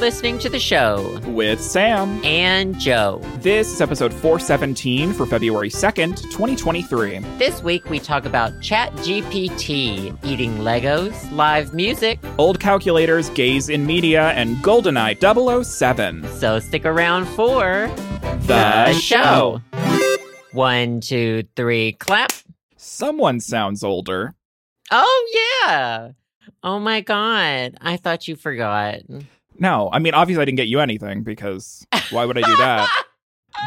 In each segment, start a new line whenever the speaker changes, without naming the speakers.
listening to the show
with Sam
and Joe.
This is episode 417 for February 2nd, 2023.
This week we talk about ChatGPT, eating Legos, live music,
old calculators, gays in media, and GoldenEye 007.
So stick around for
the, show.
One, two, three, clap.
Someone sounds older.
Oh, yeah. Oh my God. I thought you forgot.
No, I mean, obviously, I didn't get you anything because why would I do that?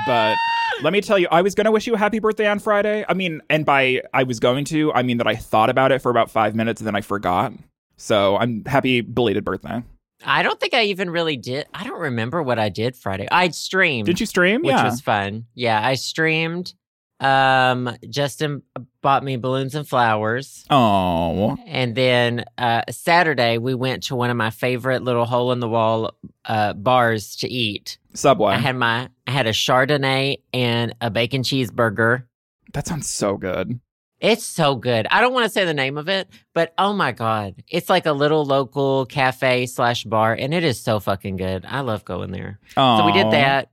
but let me tell you, I was going to wish you a happy birthday on Friday. I mean, and by I was going to, I mean that I thought about it for about five minutes and then I forgot. So I'm happy belated birthday.
I don't think I even really did. I don't remember what I did Friday. I streamed.
Did you stream? Yeah.
Which
yeah.
was fun. Yeah, I streamed. Um, Justin bought me balloons and flowers.
Oh.
And then uh, Saturday we went to one of my favorite little hole in the wall uh, bars to eat.
Subway.
I had my I had a Chardonnay and a bacon cheeseburger.
That sounds so good.
It's so good. I don't want to say the name of it, but oh my god, it's like a little local cafe slash bar, and it is so fucking good. I love going there.
Aww.
So we did that.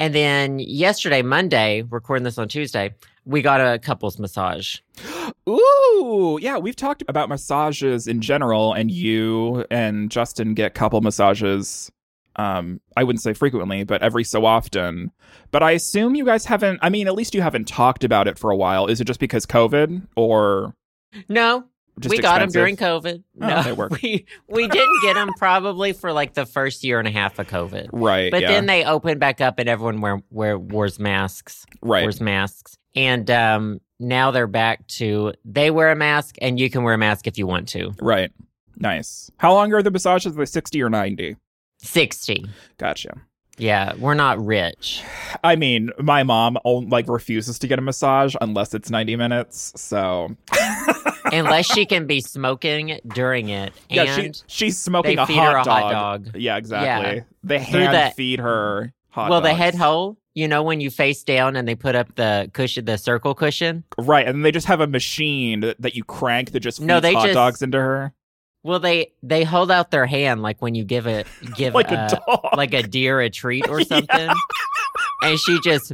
And then yesterday, Monday, recording this on Tuesday, we got a couples massage.
Ooh, yeah, we've talked about massages in general, and you and Justin get couple massages. Um, I wouldn't say frequently, but every so often. But I assume you guys haven't. I mean, at least you haven't talked about it for a while. Is it just because COVID, or
no? We
expensive?
got them during COVID.
Oh,
no, we we didn't get them probably for like the first year and a half of COVID.
right?
But
yeah.
then they opened back up and everyone wear, wear wears masks.
right.
Wears masks. And um, now they're back to they wear a mask and you can wear a mask if you want to.
Right. Nice. How long are the massages? Like sixty or ninety?
60.
Gotcha.
Yeah, we're not rich.
I mean, my mom like refuses to get a massage unless it's ninety minutes. So
Unless she can be smoking during it.
yeah,
and
she she's smoking a, hot,
a
dog.
hot dog.
Yeah, exactly.
Yeah.
They hand
that-
feed her hot
well, the head hole, you know, when you face down and they put up the cushion, the circle cushion.
Right, and then they just have a machine that, that you crank that just feeds
No, they
hot
just-
dogs into her.
Well, they they hold out their hand like when you give it give
Like
uh,
a dog.
like a deer a treat or
Yeah.
something, and she just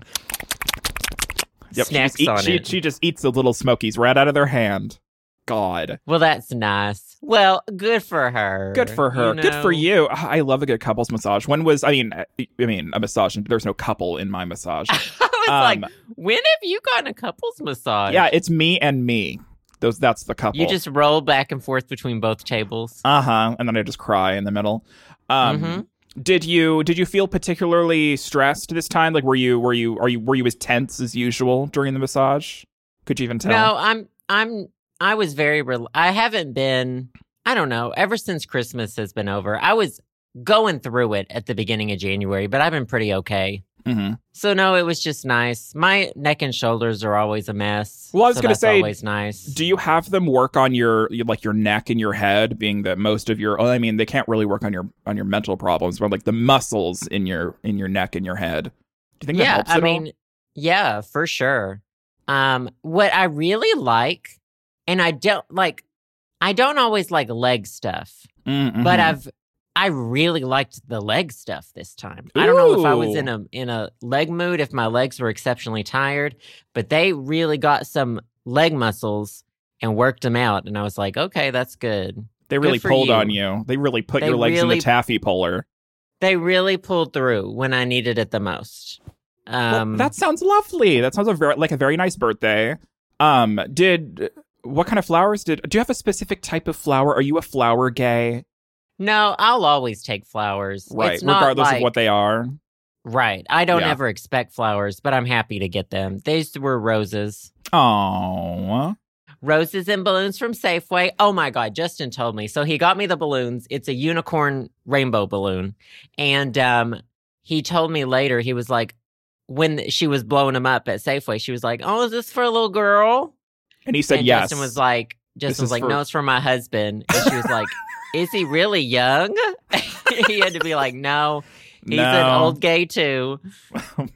Yep, she
snacks
just, eat-
on
she,
it.
she just eats the little smokies right out of their hand. God.
Well, that's nice. Well, good for her.
Good for her.
you
Good for you. Ah, I love a good couples massage. When was I mean I I mean a massage there's no couple in my massage.
I was
Um,
like, when have you gotten a couples massage?
yeah, it's me and me. Those that's the couple.
You just roll back and forth between both tables.
uh-huh and then I just cry in the middle. Um
Mhm.
did you did you feel particularly stressed this time? Like were you were you are you were you as tense as usual during the massage? Could you even tell?
No, I'm I'm I was very rel- I haven't been I don't know, ever since Christmas has been over. I was going through it at the beginning of January, but I've been pretty okay.
Hmm
So no, it was just nice. My neck and shoulders are always a mess.
Well, I was
so
gonna say,
always nice.
Do you have them work on your like your neck and your head, being that most of your? oh, I mean, they can't really work on your on your mental problems, but like the muscles in your in your neck and your head. Do you think that
yeah,
helps
I
at all?
mean, yeah, for sure. Um, what I really like, and I don't like, I don't always like leg stuff,
Mm,
but
mhm.
I've I really liked the leg stuff this time. I don't know if I was in a in a leg mood, if my legs were exceptionally tired, but they really got some leg muscles and worked them out, and I was like, okay, that's good.
they really
for
pulled
you.
on you. They really put
They
your legs in
really-
the taffy puller.
They really pulled through when I needed it the most.
Well,
Um,
that sounds lovely. That sounds a very like a very nice birthday. Um, did what kind of flowers did? Do you have a specific type of flower? Are you a flower gay?
No, I'll always take flowers.
Right,
It's not
regardless
like-
of what they are.
Right. I don't
Yeah.
ever expect flowers, but I'm happy to get them. These were roses.
Oh,
Roses and balloons from Safeway. Oh my God, Justin told me. So he got me the balloons. It's a unicorn rainbow balloon. And um, he told me later, he was like, when she was blowing them up at Safeway, she was like, Oh, is this for a little girl?
and he said
and
yes.
Justin was like, Justin was like,
for-
No, it's for my husband. And she was like, Is he really young? he had to be like, No. He's an old gay too.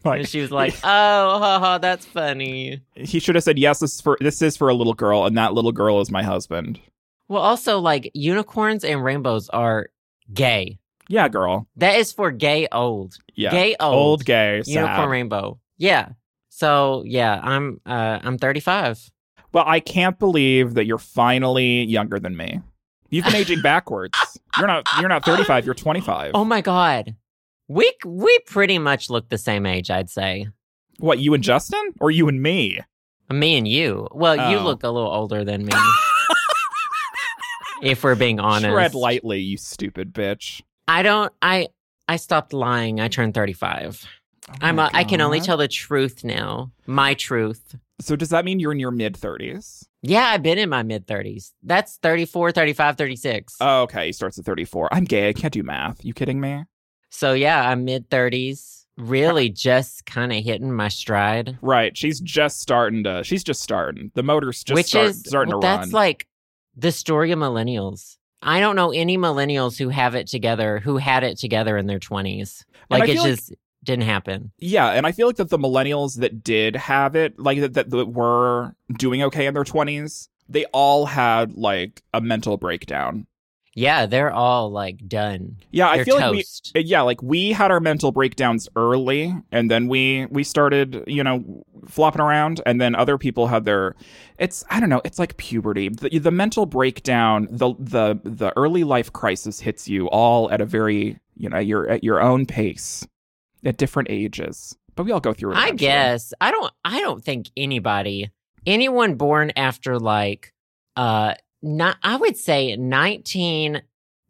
Like,
and she was like, "Oh, haha, that's funny."
he should have said yes. This is for this is for a little girl, and that little girl is my husband.
Well, also like unicorns and rainbows are gay.
Yeah, girl.
That is for gay old.
Yeah.
Gay old.
Old gay. Sad.
Unicorn rainbow. Yeah. So yeah, I'm uh I'm 35.
Well, I can't believe that you're finally younger than me. You've been aging backwards. You're not you're not 35, you're 25.
Oh my god. We we pretty much look the same age, I'd say.
What, you and Justin or you and me?
Me and you. Well, you
Oh.
look a little older than me. if we're being honest.
Tread lightly, you stupid bitch.
I don't I I stopped lying. I turned 35.
Oh
I'm a, I can only tell the truth now. My truth.
So does that mean you're in your mid 30s?
Yeah, I've been in my mid 30s. That's 34, 35, 36.
Oh, okay. He starts at 34. I'm gay. I can't do math. You kidding me?
so yeah, I'm mid 30s. Really just kind of hitting my stride.
Right. She's just starting to. She's just starting. The motor's just
which
start-
is
starting
well,
to run.
that's like the story of millennials. I don't know any millennials who have it together, who had it together in their 20s. Like
it's like-
just didn't happen.
yeah, and I feel like that the millennials that did have it, like that, that, that were doing okay in their 20s, they all had like a mental breakdown.
Yeah, they're all like done.
Yeah, I
They're
feel like we. Uh, yeah like we had our mental breakdowns early and then we we started you know flopping around and then other people had their it's i don't know it's like puberty the, the mental breakdown the the the early life crisis hits you all at a very you know you're at your own pace at different ages but we all go through it
I guess I don't. I don't think anybody, anyone born after like, uh, not. I would say nineteen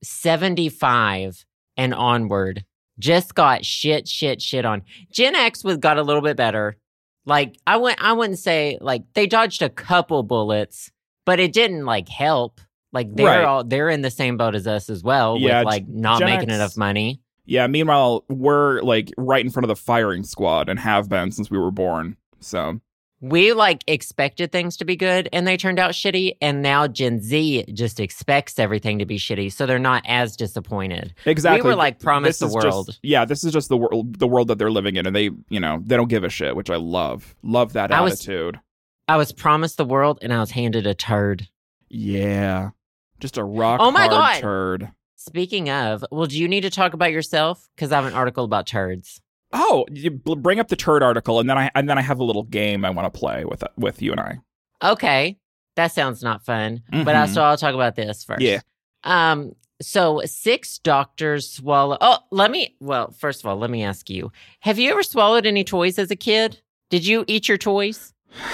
seventy five and onward, just got shit, shit, shit on. Gen X was got a little bit better. Like I wouldn't. I wouldn't say like they dodged a couple bullets, but it didn't like help. Like they're
Right.
all they're in the same boat as us as well
Yeah,
with like not
Gen
making
X-
enough money.
Yeah meanwhile we're like right in front of the firing squad and have been since we were born so
we like expected things to be good and they turned out shitty and now gen z just expects everything to be shitty so they're not as disappointed
exactly
we were like promised the world
Just, yeah, this is just the world, the world that they're living in, and they, you know, they don't give a shit, which I love. Love that
I was-
attitude.
i was promised the world and i was handed a turd
Yeah, just a rock
Oh my
hard
God.
turd.
Speaking of well do you need to talk about yourself because i have an article about turds
Oh, you bring up the turd article, and then I and then I have a little game I want to play with with you and I.
okay that sounds not fun but I,
Mhm.
so i'll talk about this first
Yeah.
um so six doctors swallow oh let me well first of all let me ask you have you ever swallowed any toys as a kid did you eat your toys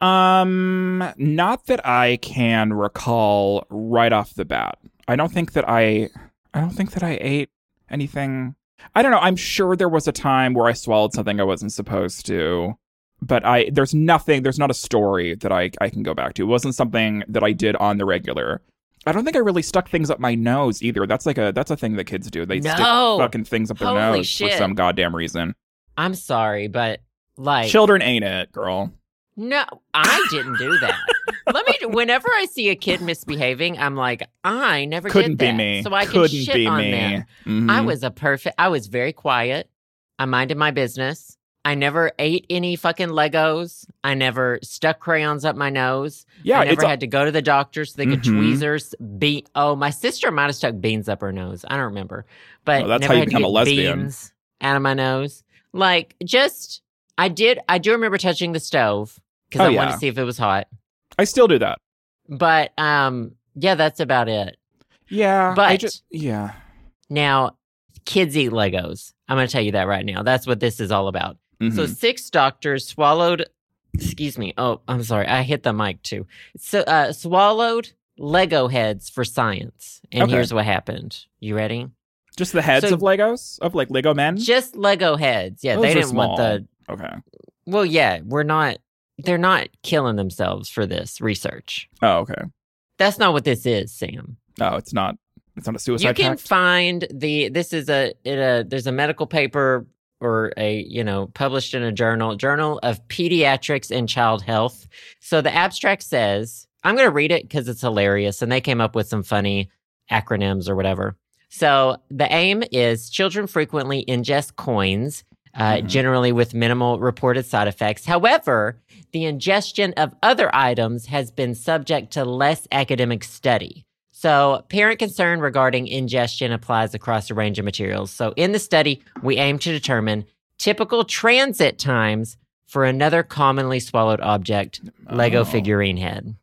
Um, not that I can recall right off the bat. I don't think that I, I don't think that I ate anything. I don't know. I'm sure there was a time where I swallowed something I wasn't supposed to, but I there's nothing. There's not a story that I I can go back to. It wasn't something that I did on the regular. I don't think I really stuck things up my nose either. That's like a that's a thing that kids do. They stick fucking things up their
Holy
nose
shit.
for some goddamn reason.
I'm sorry, but like
Children ain't it, girl.
no, I didn't do that. Let me. Whenever I see a kid misbehaving, I'm like, I never
Couldn't
did
be
that.
me.
So I
Couldn't
shit
be
on
me.
them.
Mhm.
I was a perfect. I was very quiet. I minded my business. I never ate any fucking Legos. I never stuck crayons up my nose.
yeah.
I never
a-
had to go to the doctor so they could
Mhm.
tweezers. Be oh, my sister might have stuck beans up her nose. I don't remember, but
Oh, that's
never
how you
had to
become a lesbian.
Beans out of my nose. Like just, I did. I do remember touching the stove because
Oh,
I wanted to see if it was hot.
I still do that.
But um, yeah, that's about it.
Yeah, I
But-
just yeah.
Now, kids eat Legos. I'm going to tell you that right now. That's what this is all about. So
Mhm.
six doctors swallowed. Excuse me. Oh, I'm sorry. I hit the mic too. So uh, swallowed Lego heads for science, and
Okay.
here's what happened. You ready?
just the heads
so-
of Legos of like Lego men.
Just Lego heads. Yeah,
Those
they didn't want the.
okay.
Well, yeah, we're not. They're not killing themselves for this research.
Oh, okay.
That's not what this is, Sam.
No, it's not. It's not a suicide
you can
pact.
find the this is a it a there's a medical paper or a you know published in a journal journal of pediatrics and child health so the abstract says i'm going to read it because it's hilarious and they came up with some funny acronyms or whatever so the aim is children frequently ingest coins uh,
Mhm.
generally with minimal reported side effects however the ingestion of other items has been subject to less academic study So, parent concern regarding ingestion applies across a range of materials. So, in the study, we aim to determine typical transit times for another commonly swallowed object, Lego
Oh.
figurine head.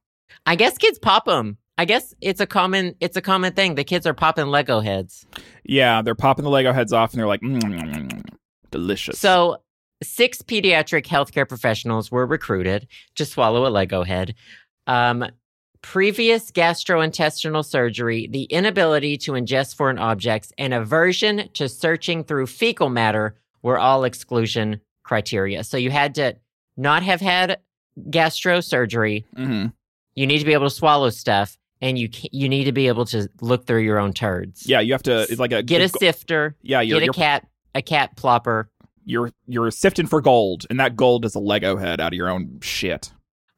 I guess kids pop them. I guess it's a common it's a common thing. The kids are popping Lego heads.
Yeah, they're popping the Lego heads off and they're like, mm, delicious.
So, six pediatric healthcare professionals were recruited to swallow a Lego head. Um, previous gastrointestinal surgery, the inability to ingest foreign objects, and aversion to searching through fecal matter were all exclusion criteria. So, you had to not have had gastro surgery.
Mhm.
You need to be able to swallow stuff, and you you need to be able to look through your own turds.
yeah, you have to it's like a
Get a sifter.
yeah,
Get a cat a cat plopper.
you're you're sifting for gold, and that gold is a Lego head out of your own shit.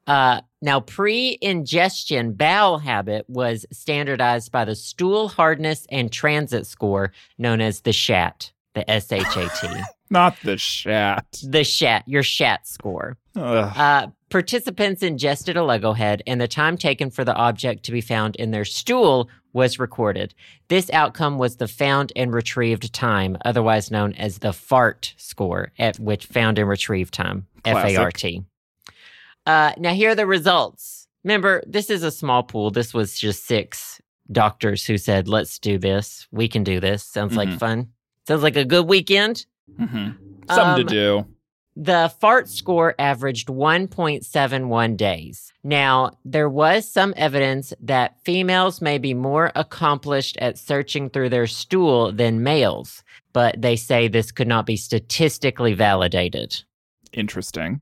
Uh, now, pre ingestion bowel habit was standardized by the stool hardness and transit score known as the SHAT, the S H A T.
Not the shat.
the SHAT, your SHAT score.
Ugh.
Uh, participants ingested a Lego head, and the time taken for the object to be found in their stool was recorded. This outcome was the found and retrieved time, otherwise known as the FART score, at which found and retrieved time, F. A R T. Uh, now, here are the results. Remember, this is a small pool. This was just six doctors who said, let's do this. We can do this. Sounds like
Mhm.
fun. Sounds like a good weekend.
Mhm. Something
Um,
to do.
The fart score averaged 1.71 days. Now, there was some evidence that females may be more accomplished at searching through their stool than males, but they say this could not be statistically validated.
Interesting.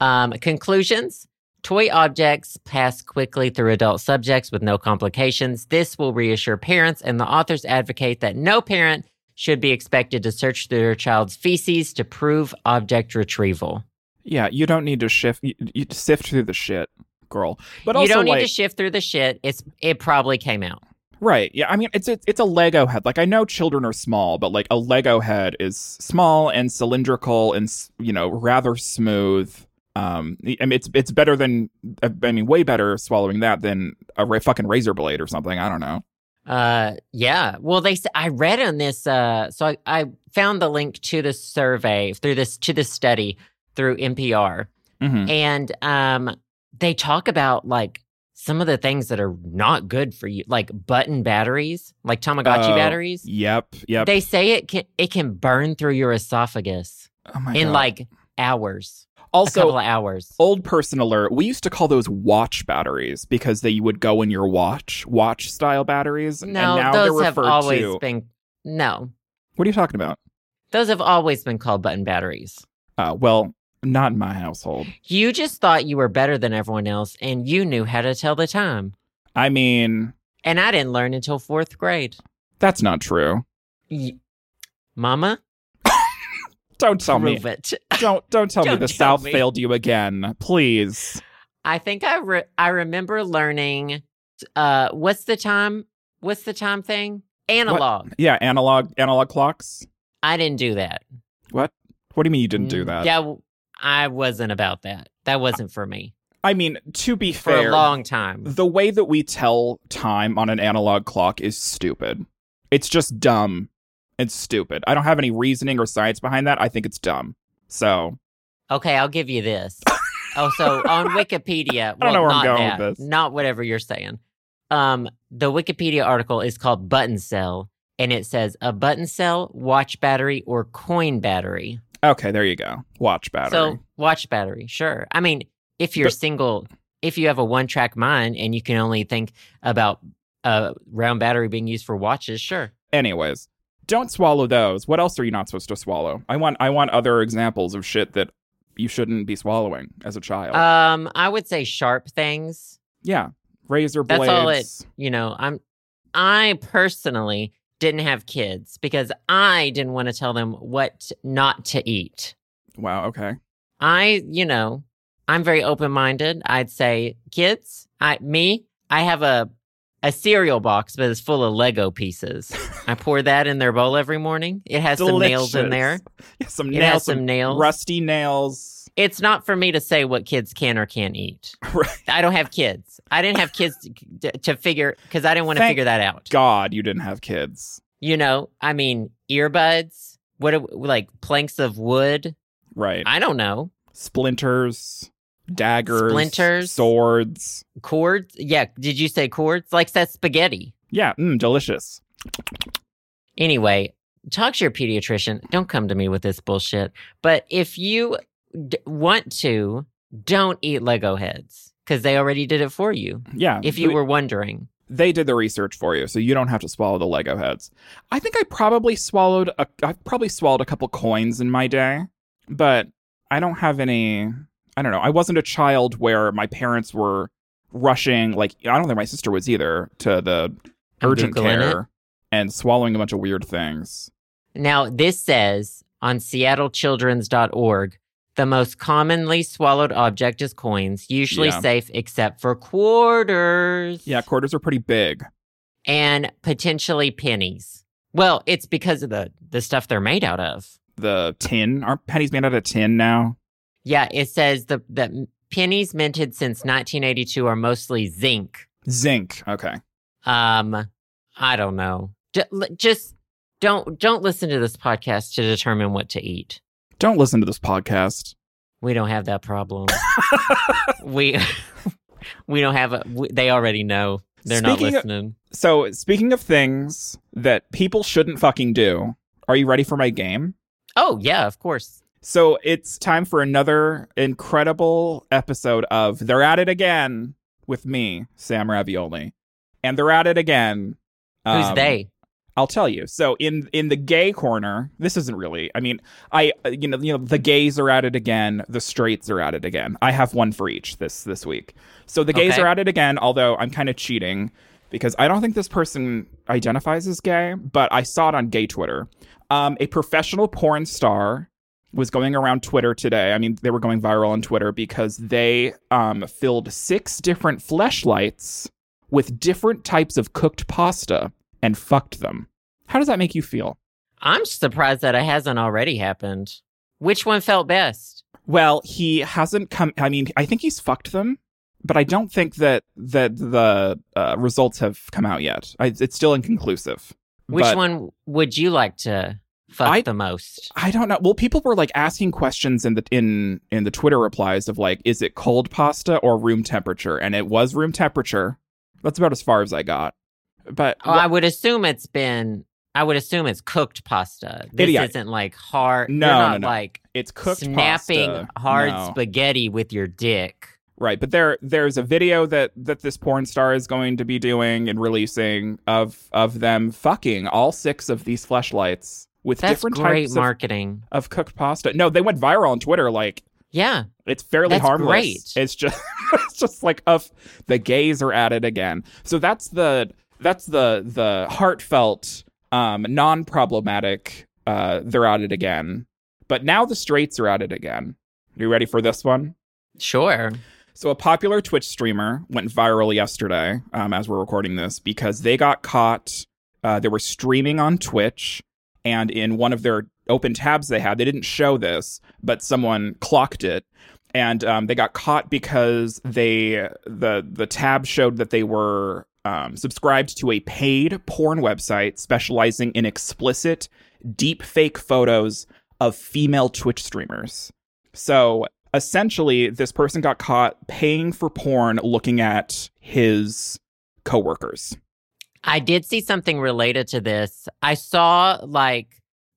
Um, conclusions Toy objects pass quickly through adult subjects with no complications. This will reassure parents, and the authors advocate that no parent should be expected to search through their child's feces to prove object retrieval.
Yeah, you don't need to shift. You, you sift through the shit, girl. But
you
also,
don't need
like,
to shift through the shit. It's it probably came out.
right? Yeah, I mean, it's a, it's a Lego head. Like I know children are small, but like a Lego head is small and cylindrical and you know rather smooth. Um, I mean, it's it's better than I mean, way better swallowing that than a ra- fucking razor blade or something. I don't know.
Uh, yeah. Well, they I read on this. Uh, so I, I found the link to the survey through this to this study through NPR,
hmm
and um, they talk about like some of the things that are not good for you, like button batteries, like Tamagotchi
Oh,
batteries.
Yep. Yep.
They say it can it can burn through your esophagus
oh my
in
God.
like hours, a
also
couple of hours.
old person alert we used to call those watch batteries because they would go in your watch watch style batteries and
No,
now they're
those have always
to
been no.
what are you talking about
Those have always been called button batteries.
uh, well not in my household
You just thought you were better than everyone else and you knew how to tell the time.
i mean
And I didn't learn until fourth grade.
that's not true
Y- Mama,
don't tell me
prove it.
Don't don't tell me
Don't
the
tell
south
me.
failed you again please
I think I re- I remember learning. Uh, what's the time? What's the time thing? Analog.
yeah analog analog clocks
I didn't do that.
what what do you mean you didn't do
Mm,
that
Yeah, I wasn't about that. That wasn't for me
i mean to be
for
fair
a long time.
the way that we tell time on an analog clock is stupid. It's just dumb. It's stupid. I don't have any reasoning or science behind that. I think it's dumb. So,
Okay, I'll give you this. oh, so on Wikipedia, well,
don't know where I'm going
that,
with this.
not whatever you're saying. Um, the Wikipedia article is called Button Cell, and it says a button cell, watch battery, or coin battery.
okay, there you go. Watch battery.
So watch battery, sure. I mean, if you're
But-
single, if you have a one track mind and you can only think about a round battery being used for watches, sure.
Anyways, don't swallow those. What else are you not supposed to swallow? I want I want other examples of shit that you shouldn't be swallowing as a child.
Um, I would say sharp things.
yeah. Razor blades.
That's all it- You know, I'm I personally didn't have kids because I didn't want to tell them what not to eat.
Wow, okay.
I, you know, I'm very open minded. I'd say, kids, I me, I have a a cereal box, but it's full of Lego pieces. I pour that in their bowl every morning. It has some nails in there.
Yeah, some
It
nails,
has
some
some nails.
rusty nails.
it's not for me to say what kids can or can't eat.
Right.
I don't have kids. I didn't have kids to, to figure because I didn't want to figure that out.
God, you didn't have kids.
You know, I mean, earbuds, what are- like planks of wood.
Right.
I don't know.
Splinters, daggers,
Splinters.
swords.
Cords. Yeah. Did you say cords? Like that spaghetti.
Yeah, mm, delicious.
Anyway, talk to your pediatrician. Don't come to me with this bullshit. But if you d- want to, don't eat Lego heads because they already did it for you.
Yeah.
If you
we-
were wondering,
they did the research for you, so you don't have to swallow the Lego heads. I think I probably swallowed a I probably swallowed a couple coins in my day, but I don't have any I don't know. I wasn't a child where my parents were rushing like I don't think my sister was either to the urgent care and swallowing a bunch of weird things.
Now, this says on seattlechildren's.org the most commonly swallowed object is coins, usually
Yeah.
safe except for quarters.
Yeah, quarters are pretty big.
And potentially pennies. Well, it's because of the, the stuff they're made out of.
The tin, aren't pennies made out of tin now?
Yeah, it says the, the pennies minted since 1982 are mostly zinc.
Zinc. Okay.
Um, I don't know. Just don't don't listen to this podcast to determine what to eat.
Don't listen to this podcast.
We don't have that problem. we we don't have a. We, they already know. They're not
Speaking of-
listening.
So, speaking of things that people shouldn't fucking do, are you ready for my game?
oh yeah, of course.
So, it's time for another incredible episode of They're at It Again with me, Sam Ravioli. And they're at it again.
Who's
Um,
they?
I'll tell you. So in in the gay corner, this isn't really. I mean, I you know you know the gays are at it again. The straights are at it again. I have one for each this this week. So the gays
Okay.
are at it again. Although I'm kind of cheating because I don't think this person identifies as gay, but I saw it on gay Twitter. Um, a professional porn star was going around Twitter today. I mean, they were going viral on Twitter because they um, filled six different fleshlights with different types of cooked pasta and fucked them. How does that make you feel?
I'm surprised that it hasn't already happened. Which one felt best?
Well, he hasn't come. I mean, I think he's fucked them, but I don't think that that the uh, results have come out yet. I, it's still inconclusive.
Which
But
one would you like to fuck
I-
the most?
I don't know. Well, people were like asking questions in the in in the Twitter replies of like, is it cold pasta or room temperature? And it was room temperature. That's about as far as I got. But
Oh, I would assume it's been. I would assume it's cooked pasta. This
yeah.
isn't like hard.
No,
you're
no,
not
no.
like
it's cooked pasta.
snapping
pasta.
hard
No.
spaghetti with your dick.
Right, but there there's a video that that this porn star is going to be doing and releasing of of them fucking all six of these fleshlights with
That's
different
great
types of,
marketing.
of cooked pasta. No, they went viral on Twitter like
Yeah.
it's fairly
That's
harmless.
great.
It's just it's just like of the gays are at it again. So that's the that's the the heartfelt um non-problematic uh they're at it again. But now the straights are at it again. Are you ready for this one?
Sure.
So, a popular Twitch streamer went viral yesterday um, as we're recording this because they got caught. Uh, they were streaming on Twitch, and in one of their open tabs they had, they didn't show this, but someone clocked it, and um, they got caught because they the the tab showed that they were um, subscribed to a paid porn website specializing in explicit, deep fake photos of female Twitch streamers. So essentially, this person got caught paying for porn looking at his coworkers.
I did see something related to this. I saw like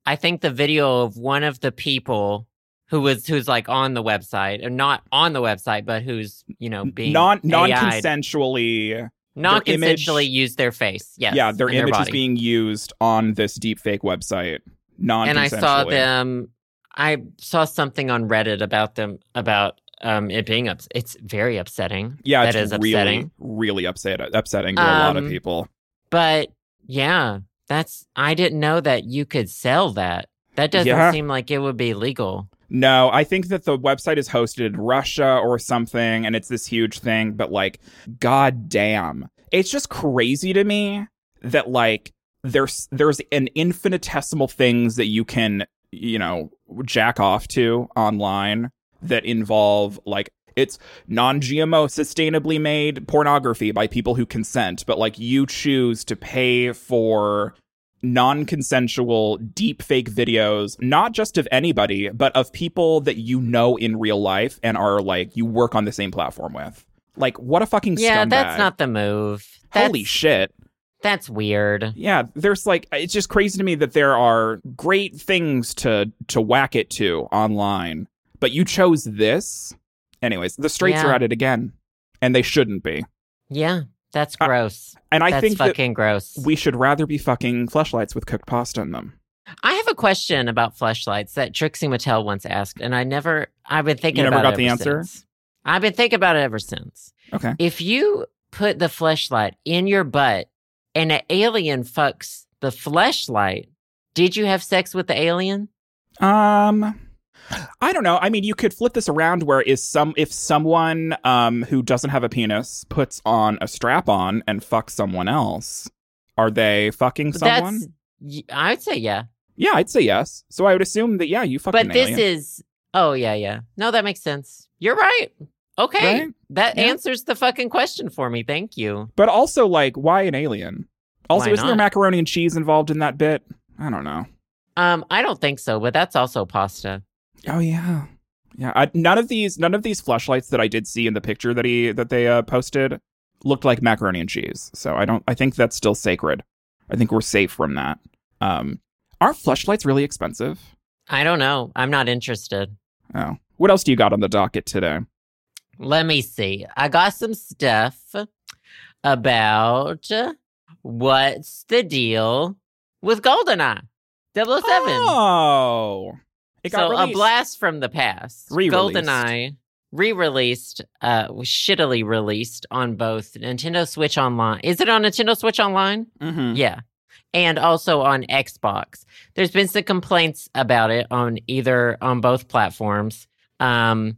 I think the video of one of the people who was who's like on the website, or not on the website, but who's you know being
non non consensually.
non
image-
consensually used their face. Yes,
yeah, their image is being used on this deepfake website. Non
and I saw them. I saw something on Reddit about them about um it being ups. It's very upsetting.
Yeah,
that
it's
is
really,
upsetting.
really upset, upsetting to a lot of
Um,
people.
But yeah, that's I didn't know that you could sell that. That doesn't
Yeah.
seem like it would be legal.
No, I think that the website is hosted in Russia or something, and it's this huge thing. But like, god damn, it's just crazy to me that like there's there's an infinitesimal things that you can you know jack off to online that involve like it's non-GMO sustainably made pornography by people who consent, but like you choose to pay for non-consensual deep fake videos not just of anybody but of people that you know in real life and are like you work on the same platform with like what a fucking
Yeah,
scumbag.
that's not the move. That's,
holy shit
That's weird.
yeah there's like it's just crazy to me that there are great things to to whack it to online but you chose this anyways the straights
Yeah.
are at it again and they shouldn't be
Yeah, that's
Uh,
gross.
and i
that's
think
fucking gross.
we should rather be fucking fleshlights with cooked pasta in them
I have a question about fleshlights that Trixie Mattel once asked, and I never, I've been thinking
You never
about
got
it
the
ever
answer?
since. I've been thinking about it ever since.
Okay.
If you put the fleshlight in your butt and an alien fucks the fleshlight, did you have sex with the alien?
Um I don't know. I mean, you could flip this around where is some if someone um who doesn't have a penis puts on a strap on and fucks someone else, are they fucking someone?
That's, I would say yeah.
Yeah, I'd say yes. So I would assume that yeah, you fucking.
But this
alien.
is, oh, yeah, yeah. No, that makes sense. You're right. Okay.
Right?
That
Yeah.
answers the fucking question for me. Thank you.
But also like why an alien? Also, isn't there macaroni and cheese involved in that bit? I don't know.
Um, I don't think so, but that's also pasta.
Oh yeah. Yeah, I, none of these none of these fleshlights that I did see in the picture that he that they uh, posted looked like macaroni and cheese. So I don't I think that's still sacred. I think we're safe from that. Um are fleshlights really expensive?
I don't know. I'm not interested.
Oh. What else do you got on the docket today?
Let me see. I got some stuff about what's the deal with GoldenEye 007.
Oh. It got
so
released.
a blast from the past.
Re-released.
GoldenEye re-released, uh, was shittily released on both Nintendo Switch Online. Is it on Nintendo Switch Online?
Mhm.
Yeah. And also on Xbox. There's been some complaints about it on either on both platforms. Um,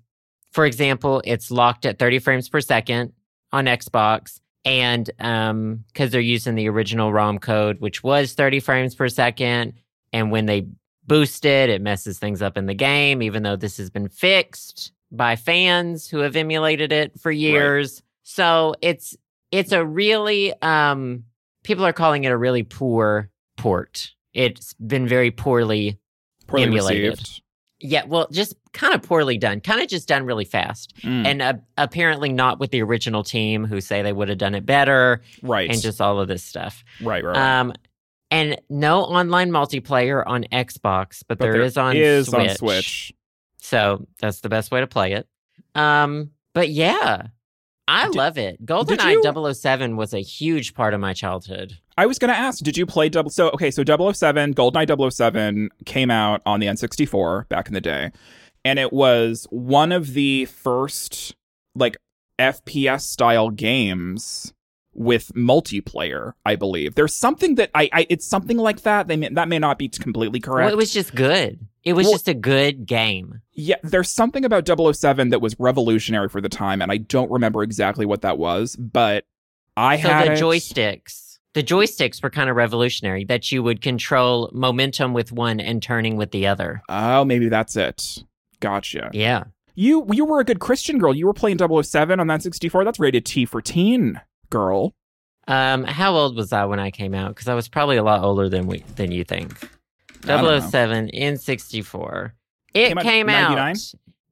for example, it's locked at 30 frames per second on Xbox. And um, because they're using the original ROM code, which was 30 frames per second. And when they boost it, messes things up in the game, even though this has been fixed by fans who have emulated it for years. So it's it's a really um people are calling it a really poor port. It's been very poorly
Poorly
emulated.
received.
yeah, well, just kind of poorly done, kind of just done really fast.
Mm,
And uh, apparently not with the original team who say they would have done it better
right.
and just all of this stuff.
right, right, right.
Um and no online multiplayer on Xbox, but,
but
there is on
is
Switch.
on Switch.
So that's the best way to play it. Um, but yeah, I
Did-
love it.
you-
GoldenEye 007 was a huge part of my childhood.
I was going to ask, did you play double? So, okay, so 007, GoldenEye 007 came out on the N64 back in the day. And it was one of the first, like, FPS style games with multiplayer, I believe. There's something that I, I it's something like that. They may, that may not be completely correct.
Well, it was just good. It was
Well-
just a good game.
Yeah, there's something about 007 that was revolutionary for the time, and I don't remember exactly what that was, but I
So
had
the
it-
joysticks, the joysticks were kind of revolutionary that you would control momentum with one and turning with the other.
Oh, maybe that's it. Gotcha.
Yeah.
You you were a good Christian girl. You were playing 007 on that 64. That's rated T for teen, girl.
Um, how old was I when I came out? Because I was probably a lot older than we than you think.
I
007 in 64. It
Came out
came out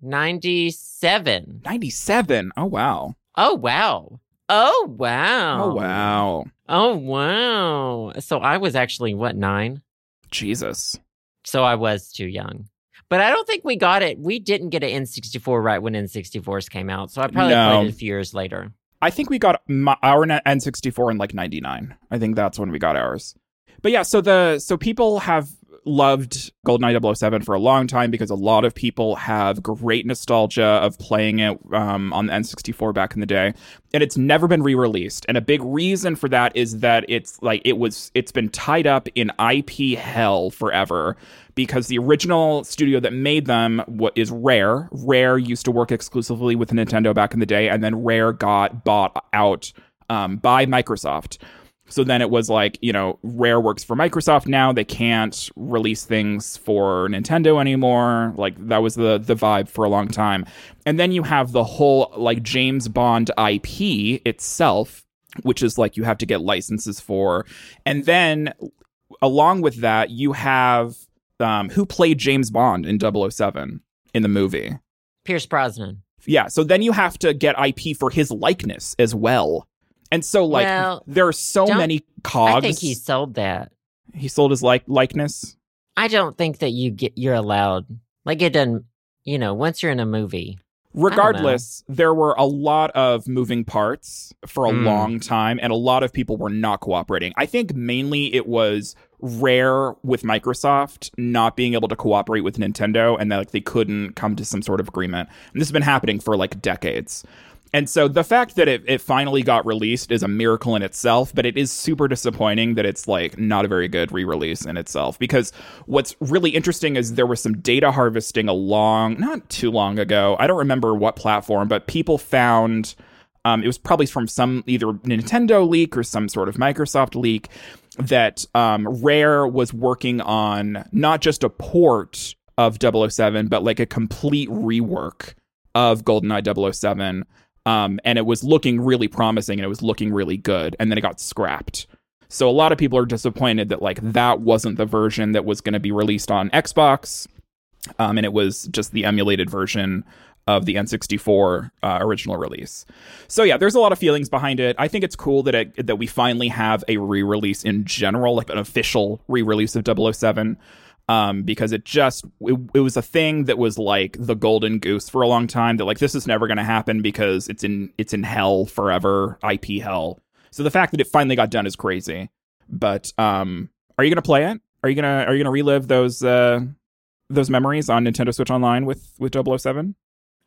97.
97. Oh wow.
Oh wow. Oh wow.
Oh wow.
Oh wow. So I was actually what, 9?
Jesus.
So I was too young. But I don't think we got it. We didn't get an N64 right when N64s came out. So I probably
No.
played it a few years later.
I think we got my, our N64 in like 99. I think that's when we got ours. But yeah, so the so people have loved GoldenEye 007 for a long time because a lot of people have great nostalgia of playing it um, on the N64 back in the day, and it's never been re-released. And a big reason for that is that it's like it was it's been tied up in IP hell forever because the original studio that made them what is Rare. Rare used to work exclusively with Nintendo back in the day, and then Rare got bought out um, by Microsoft. So then it was like, you know, Rare works for Microsoft now. They can't release things for Nintendo anymore. Like that was the the vibe for a long time. And then you have the whole like James Bond IP itself, which is like you have to get licenses for. And then along with that, you have um, who played James Bond in 007 in the movie.
Pierce Brosnan.
Yeah, so then you have to get IP for his likeness as well. And so like
Well,
there are so many cogs.
I think he sold that.
he sold his like likeness.
I don't think that you get you're allowed. Like it doesn't. You know, once you're in a movie,
Regardless, there were a lot of moving parts for a
Mm.
long time, and a lot of people were not cooperating. I think mainly it was rare with Microsoft not being able to cooperate with Nintendo, and that like they couldn't come to some sort of agreement. And this has been happening for like decades. And so the fact that it, it finally got released is a miracle in itself, but it is super disappointing that it's like not a very good re-release in itself. Because what's really interesting is there was some data harvesting a long, not too long ago. I don't remember what platform, but people found um, it was probably from some either Nintendo leak or some sort of Microsoft leak that um, Rare was working on not just a port of 007, but like a complete rework of GoldenEye 007 um, and it was looking really promising and it was looking really good and then it got scrapped. So a lot of people are disappointed that like that wasn't the version that was going to be released on xbox um, and it was just the emulated version of the n64 uh, original release. So yeah there's a lot of feelings behind it. I think it's cool that it that we finally have a re-release in general like an official re-release of 007 um, because it just it, it was a thing that was like the golden goose for a long time that like this is never going to happen because it's in it's in hell forever ip hell. So the fact that it finally got done is crazy. But um are you going to play it? Are you going to are you going to relive those uh those memories on nintendo switch online with with 007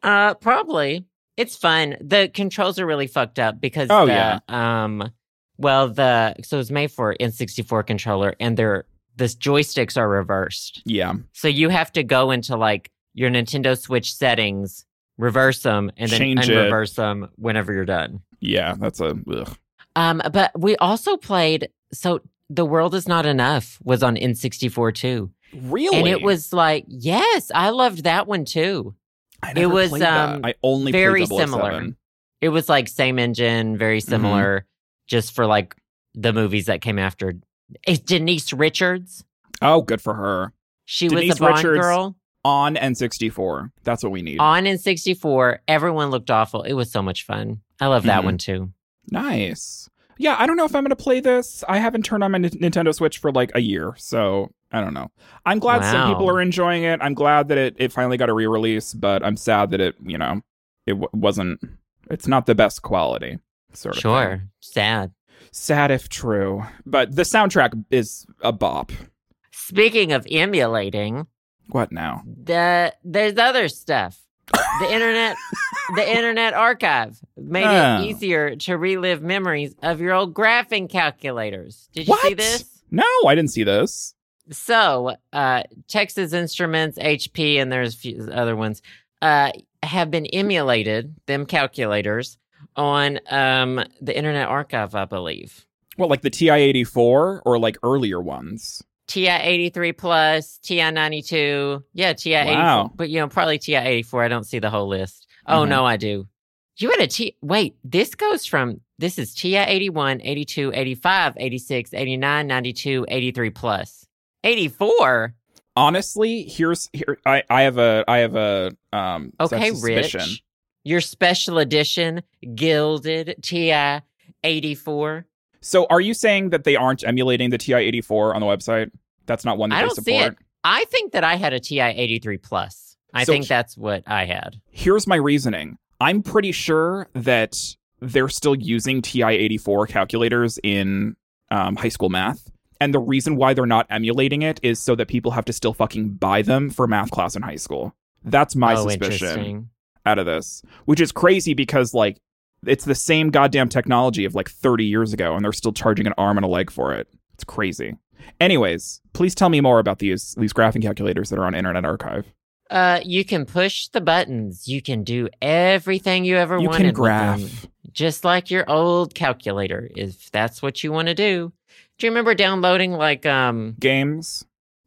uh, probably. It's fun. The controls are really fucked up because
Oh,
the,
yeah.
um, well the so it's made for N64 controller and they're the joysticks are reversed.
yeah
So you have to go into like your Nintendo Switch settings, reverse them, and then
Change it.
them whenever you're done.
yeah that's a ugh.
Um, but we also played so the world is not enough was on N64 too,
really
and it was like yes, I loved that one too.
I
it
never
was,
played that.
um,
i only
very
played 007.
similar. It was like same engine, very
Mm-hmm.
similar, just for like the movies that came after. It's Denise Richards.
oh good for her
She
Denise
was a Bond
Richards
girl
on n64 that's what we need
on N64. Everyone looked awful. It was so much fun. I love that
Mhm.
one too.
Nice. Yeah, I don't know if I'm going to play this. I haven't turned on my N- Nintendo Switch for like a year, so I don't know. I'm glad some people are enjoying it. I'm glad that it, it finally got a re-release, but I'm sad that it, you know, it w- wasn't. It's not the best quality. Sort of. thing.
Sure. Sad.
Sad if true, but the soundtrack is a bop.
Speaking of emulating,
What now?
the there's other stuff. The internet the internet archive made
Oh.
it easier to relive memories of your old graphing calculators. Did you see this?
No, I didn't see this.
So, uh, Texas Instruments, HP, and there's a few other ones, uh, have been emulated, them calculators, on um, the Internet Archive, I believe.
Well, like the TI-84 or like earlier ones?
TI 83 plus, TI 92. Yeah, TI 84.
Wow.
But, you know, probably TI 84. I don't see the whole list. Oh,
Mhm.
no, I do. You had a T. Wait, this goes from, this is TI 81, 82, 85, 86, 89, 92, 83 plus. 84?
Honestly, here's here. I I have a I have a um.
Okay,
suspicion.
Rich. Your special edition gilded TI 84.
So are you saying that they aren't emulating the TI-84 on the website? That's not one that
I
they
don't see
support.
it. I think that I had a TI 83 plus. I
So
think that's what I had.
Here's my reasoning. I'm pretty sure that they're still using TI-84 calculators in um, high school math. And the reason why they're not emulating it is so that people have to still fucking buy them for math class in high school. That's my
oh,
suspicion
interesting.
Out of this, which is crazy because like it's the same goddamn technology of like 30 years ago and they're still charging an arm and a leg for it. It's crazy. Anyways, please tell me more about these these graphing calculators that are on Internet Archive.
Uh, you can push the buttons. You can do everything you ever
You
wanted.
can
with them.
graph.
just like your old calculator, if that's what you want to do. Do you remember downloading like um
Games.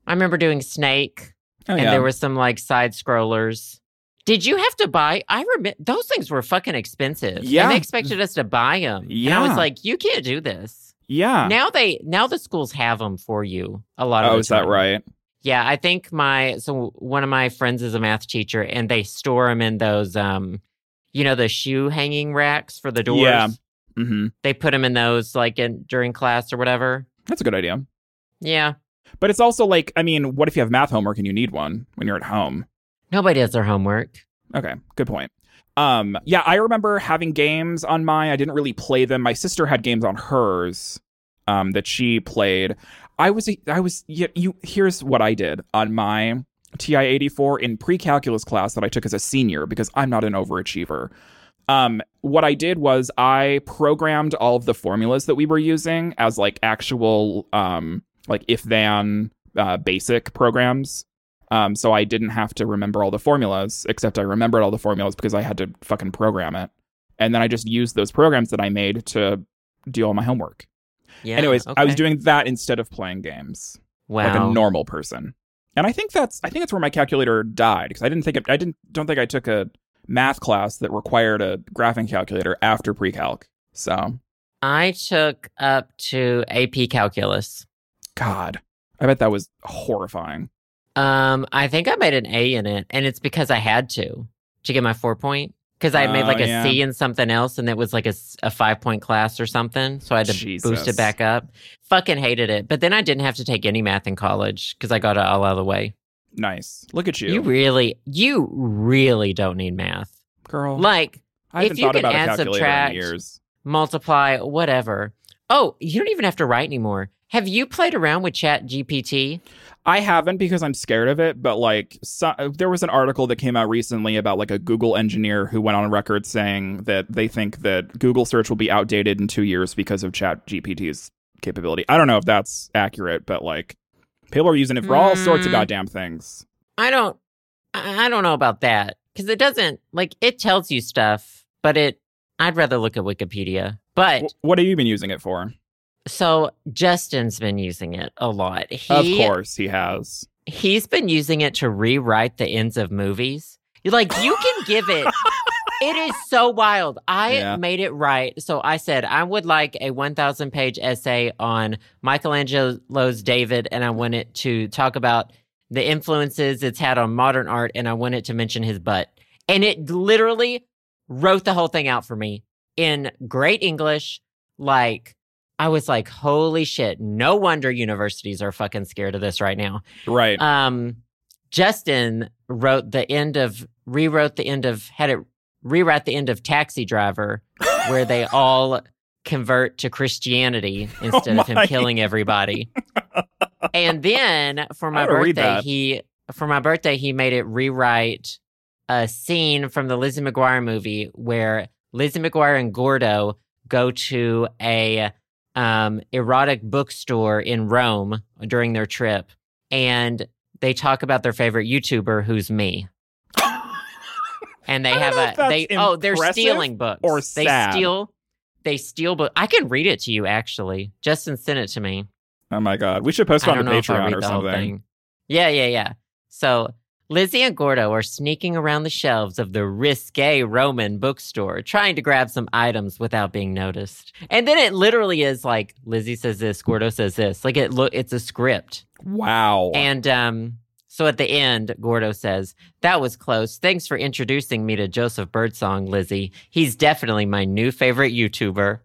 I remember doing Snake
Oh,
and
yeah.
there were some like side scrollers. Did you have to buy? I remember those things were fucking expensive.
Yeah.
and they expected us to buy them. and I was like, you can't do this.
yeah.
Now they now the schools have them for you. A lot of
Oh, is that right?
Yeah, I think my so one of my friends is a math teacher, and they store them in those um, you know, the shoe hanging racks for the doors.
Yeah. Mm-hmm.
they put them in those like in during class or whatever.
That's a good idea.
Yeah,
But it's also like, I mean, what if you have math homework and you need one when you're at home?
Nobody does their homework.
Okay, good point. Um, yeah, I remember having games on mine. I didn't really play them. My sister had games on hers um, that she played. I was, I was, you, you. Here's what I did on my TI eighty four in pre calculus class that I took as a senior because I'm not an overachiever. Um, what I did was I programmed all of the formulas that we were using as like actual, um, like if then uh, basic programs um, so I didn't have to remember all the formulas, except I remembered all the formulas because I had to fucking program it. And then I just used those programs that I made to do all my homework.
Yeah.
Anyways, I was doing that instead of playing games
wow.
like a normal person. And I think that's I think that's where my calculator died because I didn't think it, I didn't don't think I took a math class that required a graphing calculator after pre-calc. So,
I took up to AP calculus.
God, I bet that was horrifying.
Um, I think I made an A in it, and it's because I had to to get my four point. Because I made
Oh,
like a C
yeah.
in something else, and it was like a, a five point class or something. So I had to boost it back up. Fucking hated it. But then I didn't have to take any math in college because I got it all out of the way.
Nice. Look at you,
You really, you really don't need math.
girl.
Like
I
if you can add, subtract,
years.
Multiply, whatever. Oh, you don't even have to write anymore. Have you played around with Chat GPT?
I haven't because I'm scared of it, but like so, there was an article that came out recently about like a Google engineer who went on record saying that they think that Google search will be outdated in 2 years because of Chat GPT's capability. I don't know if that's accurate, but like people are using it for all sorts of
Mm.
goddamn things.
I don't I I don't know about that because it doesn't like it tells you stuff, but it I'd rather look at Wikipedia. But
Wh- what have you been using it for?
so Justin's been using it a lot. He,
of course, he has.
he's been using it to rewrite the ends of movies. Like you can give it it is so wild. I
Yeah.
made it right. So I said I would like a 1000 page essay on Michelangelo's David and I want it to talk about the influences it's had on modern art and I want it to mention his butt. And it literally wrote the whole thing out for me in great English like I was like, holy shit, no wonder universities are fucking scared of this right now.
Right.
Um, Justin wrote the end of, rewrote the end of, had it rewrite the end of Taxi Driver, where they all convert to Christianity instead of him killing everybody. and then for my
I gotta read
birthday, he, for my birthday, he made it rewrite a scene from the Lizzie McGuire movie where Lizzie McGuire and Gordo go to a um, erotic bookstore in Rome during their trip, and they talk about their favorite YouTuber, who's me. And they have a they oh they're stealing books
or
they steal they steal book. I can read it to you actually. Justin sent it to me.
oh my god. We should post it on the
know if I'll
Patreon or something.
Yeah, yeah, yeah. So Lizzie and Gordo are sneaking around the shelves of the risque Roman bookstore, trying to grab some items without being noticed. And then it literally is like Lizzie says this, Gordo says this. Like it look, it's a script.
Wow.
And um, so at the end, Gordo says, "That was close. Thanks for introducing me to Joseph Birdsong, Lizzie. He's definitely my new favorite YouTuber.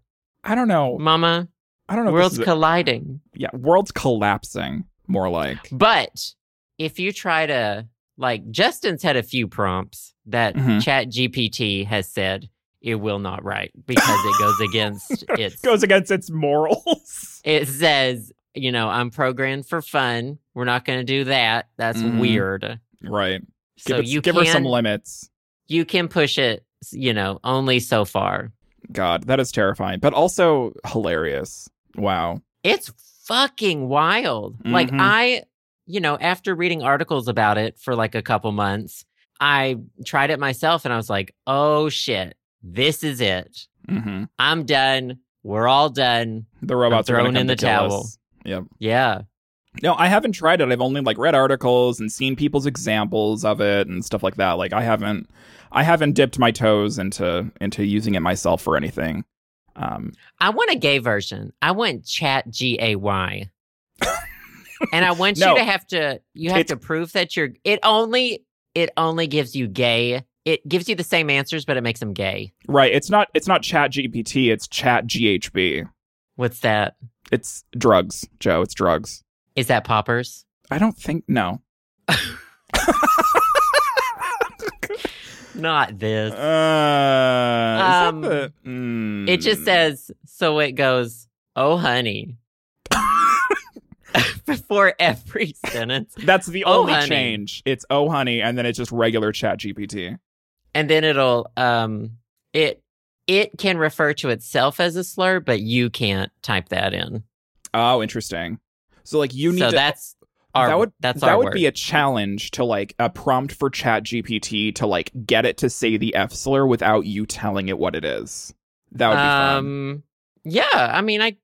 I don't know.
Mama,
I don't know.
worlds
a-
colliding."
yeah, world's collapsing. More like.
But if you try to like Justin's had a few prompts that
Mhm.
Chat GPT has said it will not write because it goes against its
Goes against its morals.
it says, you know, I'm programmed for fun. We're not gonna do that. That's
Mhm.
weird.
right.
So
Give, it,
you
give
can
her some limits.
you can push it, you know, only so far.
God, that is terrifying, but also hilarious. Wow.
It's fucking wild. Like
Mhm.
I, you know, after reading articles about it for like a couple months, I tried it myself and I was like, "Oh shit, this is it."
hmm
I'm done. We're all done.
The robots
throwing
come
in the
to
towel.
us. Yep.
Yeah.
No, I haven't tried it. I've only like read articles and seen people's examples of it and stuff like that. Like I haven't I haven't dipped my toes into into using it myself for anything. Um
I want a gay version. I want chat G A Y. and I want
No.
you to have to you have
It's-
to prove that you're it only it only gives you gay. It gives you the same answers, but it makes them gay.
right, it's not it's not chat GPT, it's chat GHB.
What's that?
It's drugs, Joe. It's drugs.
Is that poppers?
I don't think no.
Not this.
Uh,
Um,
the- mm.
It just says so it goes, "Oh honey." Before every sentence.
that's the
"Oh,
only
honey."
change. It's oh honey, and then it's just regular chat GPT.
And then it'll um it it can refer to itself as a slur, but you can't type that in.
Oh, interesting. So like you need
so
to
that's our
that would
that's
that would be a challenge to like a prompt for chat gpt to like get it to say the f slur without you telling it what it is that would be fun
um yeah, I mean I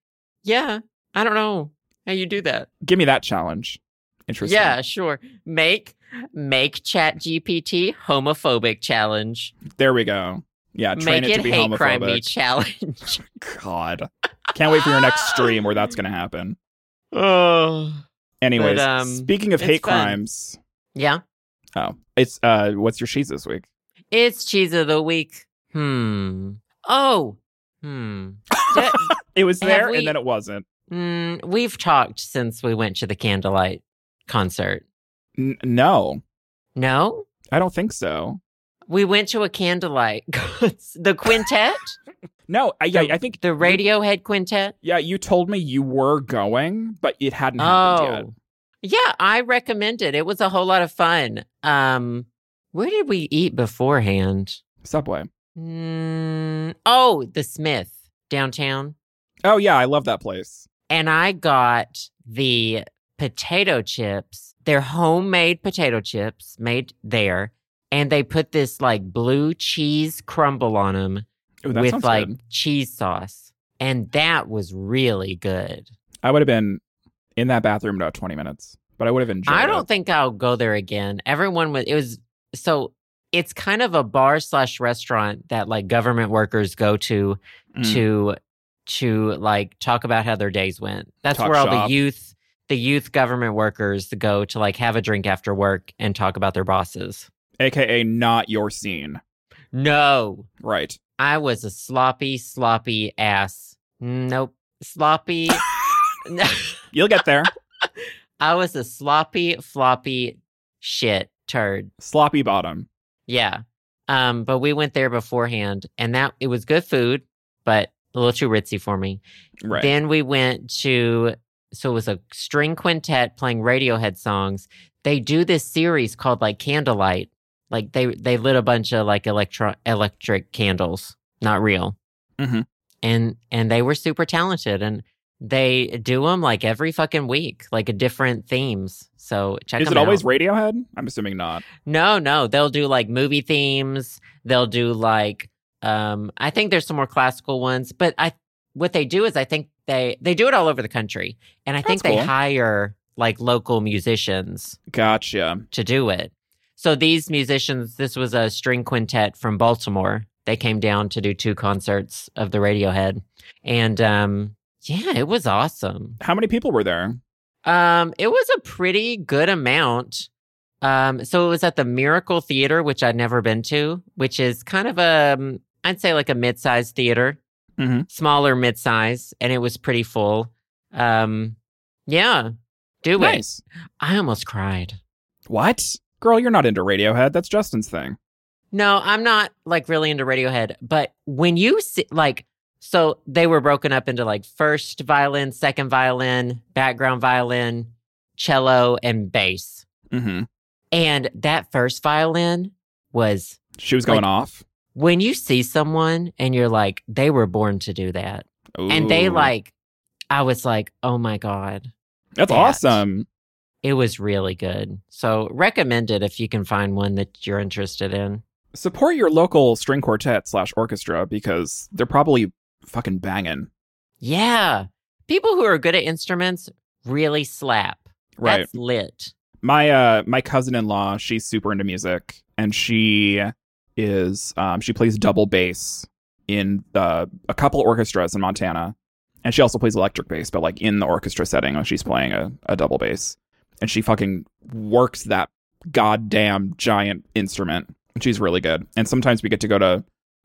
yeah, I don't know how you do that.
give me that challenge interesting
Yeah, sure. Make make chat GPT homophobic challenge.
there we go yeah train
make
it
it,
to be
hate crime me
homophobic
challenge.
god can't wait for your next stream where that's gonna happen
oh.
anyways
But, um,
speaking of hate
fun.
crimes
Yeah.
oh it's uh what's your cheese this week
It's cheese of the week. Hmm. Oh. Hmm. Did-
it was there
we-
and then it wasn't
Mm, we've talked since we went to the candlelight concert.
N- no
No,
i don't think so
we went to a candlelight. the quintet,
no i yeah
The-
i think
the Radiohead quintet.
Yeah, you told me you were going, but it hadn't happened yet.
Oh, yeah, I recommend it. It was a whole lot of fun. Um, where did we eat beforehand?
Subway.
Mm, oh, the Smith downtown,
Oh yeah, I love that place.
And I got the potato chips. They're homemade potato chips made there, and they put this like blue cheese crumble on them
Ooh,
with like
good.
cheese sauce, and that was really good.
I would have been in that bathroom in about twenty minutes, but I would have enjoyed
I don't think I'll go there again. Everyone was it was so it's kind of a bar slash restaurant that like government workers go to
Mm.
to to like talk about how their days went. That's
Talk
where all
shop.
the youth the youth government workers go to like have a drink after work and talk about their bosses.
AKA not your scene.
No,
Right.
I was a sloppy, sloppy ass. Nope, sloppy.
You'll get there.
I was a sloppy, floppy shit turd.
Sloppy bottom.
Yeah. Um, but we went there beforehand and that it was good food, but a little too ritzy for me.
Right.
Then we went to so it was a string quintet playing Radiohead songs. They do this series called like Candlelight. Like they they lit a bunch of like electro electric candles, not real.
Mhm.
And and they were super talented and they do them like every fucking week, like a different themes. So check
Is it
them
always
out.
Radiohead? I'm assuming not.
No, no, they'll do like movie themes. They'll do like um I think there's some more classical ones, but I what they do is I think they they do it all over the country. And I think
That's
they
cool.
hire like local musicians
Gotcha.
to do it. So these musicians, this was a string quintet from Baltimore. They came down to do two concerts of the Radiohead. And um yeah, it was awesome.
How many people were there?
Um, it was a pretty good amount. Um, so it was at the Miracle Theater, which I'd never been to, which is kind of a, um, I'd say like a mid-sized theater,
Mhm.
smaller mid-size, and it was pretty full. Um, yeah, do it.
Nice.
I almost cried.
What? Girl, you're not into Radiohead. That's Justin's thing.
No, I'm not like really into Radiohead, but when you see like so they were broken up into like first violin, second violin, background violin, cello, and bass.
hmm
And that first violin was
She was going
Like-
off.
When you see someone and you're like, they were born to do that. And they like, I was like, oh my God,
That's
that.
awesome.
it was really good. So recommend it if you can find one that you're interested in.
support your local string quartet slash orchestra because they're probably fucking banging.
Yeah. People who are good at instruments really slap.
Right.
That's lit.
my uh my cousin-in-law she's super into music and she is um she plays double bass in a couple orchestras in montana and she also plays electric bass but like in the orchestra setting when she's playing a, a double bass. And she fucking works that goddamn giant instrument. And she's really good. And sometimes we get to go to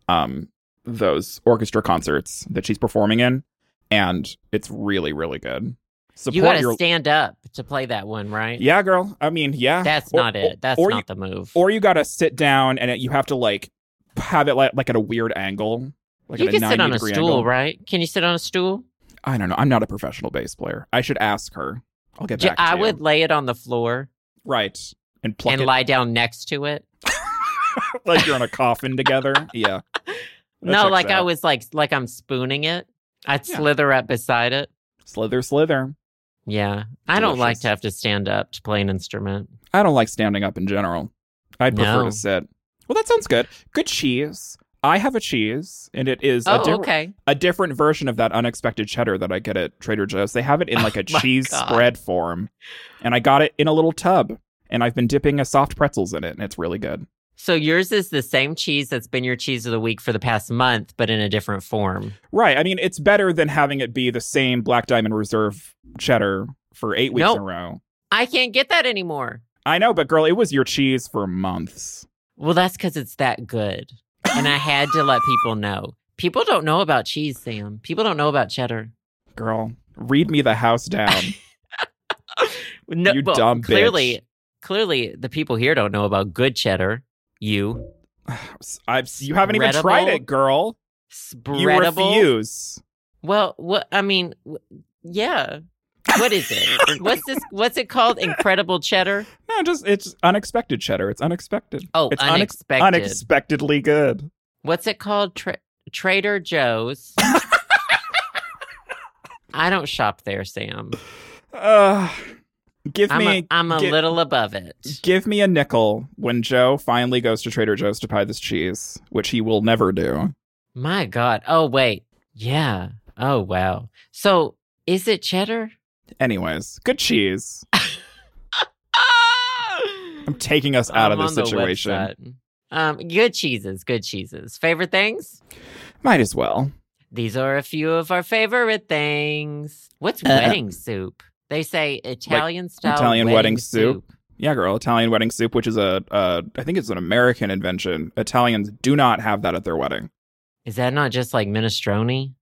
um those orchestra concerts that she's performing in and it's really really good support
you got to
your
stand up to play that one, right?
yeah, girl. I mean, yeah.
That's
Or-
not it. That's not
you,
the move.
Or you got to sit down and it, you have to like have it like, like at a weird angle. Like
you
at a
can sit on a stool,
angle.
right? Can you sit on a stool?
I don't know. I'm not a professional bass player. I should ask her. I'll get back to
I would lay it on the floor
right and pluck
and
it
lie down next to it.
like you're in a coffin together. Yeah,
no,
checks
like I was like like I'm spooning it. I'd
Yeah.
slither up beside it.
slither, slither.
Yeah. I don't like to have to stand up to play an instrument.
I don't like standing up in general. I'd prefer
No.
to sit. Well, that sounds good. Good cheese. I have a cheese, and it is a
Oh,
different
okay.
a different version of that unexpected cheddar that I get at Trader Joe's. They have it in oh like a
Oh my
cheese
God.
spread form. And I got it in a little tub. And I've been dipping a soft pretzels in it, and it's really good.
So yours is the same cheese that's been your cheese of the week for the past month, but in a different form.
Right. I mean, it's better than having it be the same Black Diamond Reserve cheddar for eight weeks
Nope.
in a row.
I can't get that anymore.
I know, but girl, it was your cheese for months.
Well, that's because it's that good. And I had to let people know. People don't know about cheese, Sam. People don't know about cheddar.
Girl, read me the house down.
No,
You
well,
dumb
clearly, clearly, the people here don't know about good cheddar. You
I've, you haven't even tried it, girl. You refuse.
Well, what I mean, yeah. What is it? what's this? What's it called? Incredible cheddar.
No, just it's unexpected cheddar. It's unexpected.
Oh,
it's unex-
unexpected.
unexpectedly good.
What's it called? Tra- Trader Joe's. I don't shop there, Sam.
Uh, give
I'm
me
a, I'm a little above it.
give me a nickel when Joe finally goes to Trader Joe's to buy this cheese, which he will never do.
My God. Oh wait. Yeah. Oh wow. So is it cheddar?
Anyways, good cheese. I'm taking us out
I'm
of this situation.
Um, good cheeses. Good cheeses. Favorite things?
Might as well.
These are a few of our favorite things. What's
Uh,
wedding soup? They say Italian style
Italian
wedding,
wedding soup? Yeah, girl, Italian wedding soup, which is a, uh, think it's an American invention. Italians do not have that at their wedding.
Is that not just like minestrone?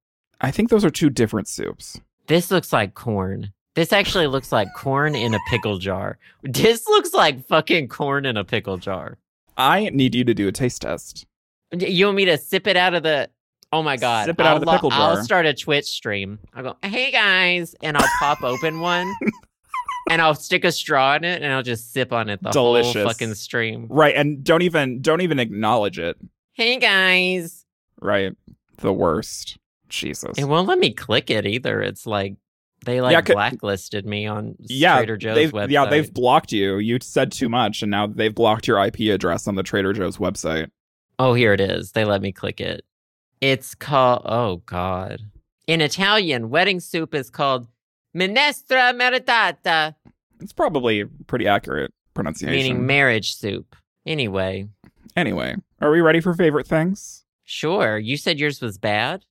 I think those are two different soups.
This looks like corn. This actually looks like corn in a pickle jar. This looks like fucking corn in a pickle jar.
I need you to do a taste test.
You want me to sip it out of the? Oh my god!
It out of the
I'll-
pickle
I'll start a Twitch stream. I'll go, hey guys, and I'll pop open one, and I'll stick a straw in it, and I'll just sip on it the
Delicious.
whole fucking stream.
Right, and don't even don't even acknowledge it.
Hey guys,
Right, the worst. Jesus.
it won't let me click it either. It's like they like
Yeah,
blacklisted me on
yeah,
Trader Joe's website.
yeah, they've blocked you. You said too much, and now they've blocked your IP address on the Trader Joe's website.
Oh, here it is. They let me click it. It's called, oh God. In Italian, wedding soup is called minestra maritata,
It's probably pretty accurate pronunciation.
meaning marriage soup. Anyway,
anyway, are we ready for favorite things?
sure. You said yours was bad?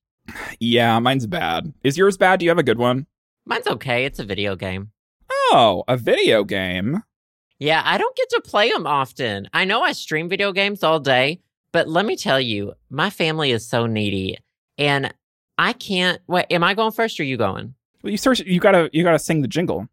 Yeah, mine's bad. Is yours bad? Do you have a good one?
Mine's okay. It's a video game.
Oh, a video game.
Yeah, I don't get to play them often. I know I stream video games all day, but let me tell you, my family is so needy and I can't. Wait, am I going first or you going?
Well, you search. You gotta you gotta sing the jingle.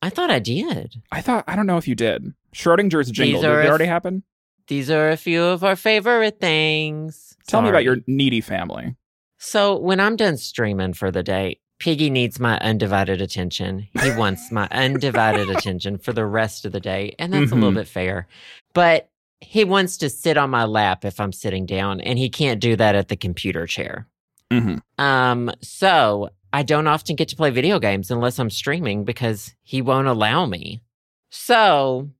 I thought I did.
I thought I don't know if you did. Schrodinger's jingle. Did
are
it already happen?
These are a few of our favorite things.
Tell me about your needy family.
So, when I'm done streaming for the day, Piggy needs my undivided attention. He wants my undivided attention for the rest of the day, and that's a little
Mhm.
bit fair. But he wants to sit on my lap if I'm sitting down, and he can't do that at the computer chair.
hmm
Um, so I don't often get to play video games unless I'm streaming because he won't allow me. So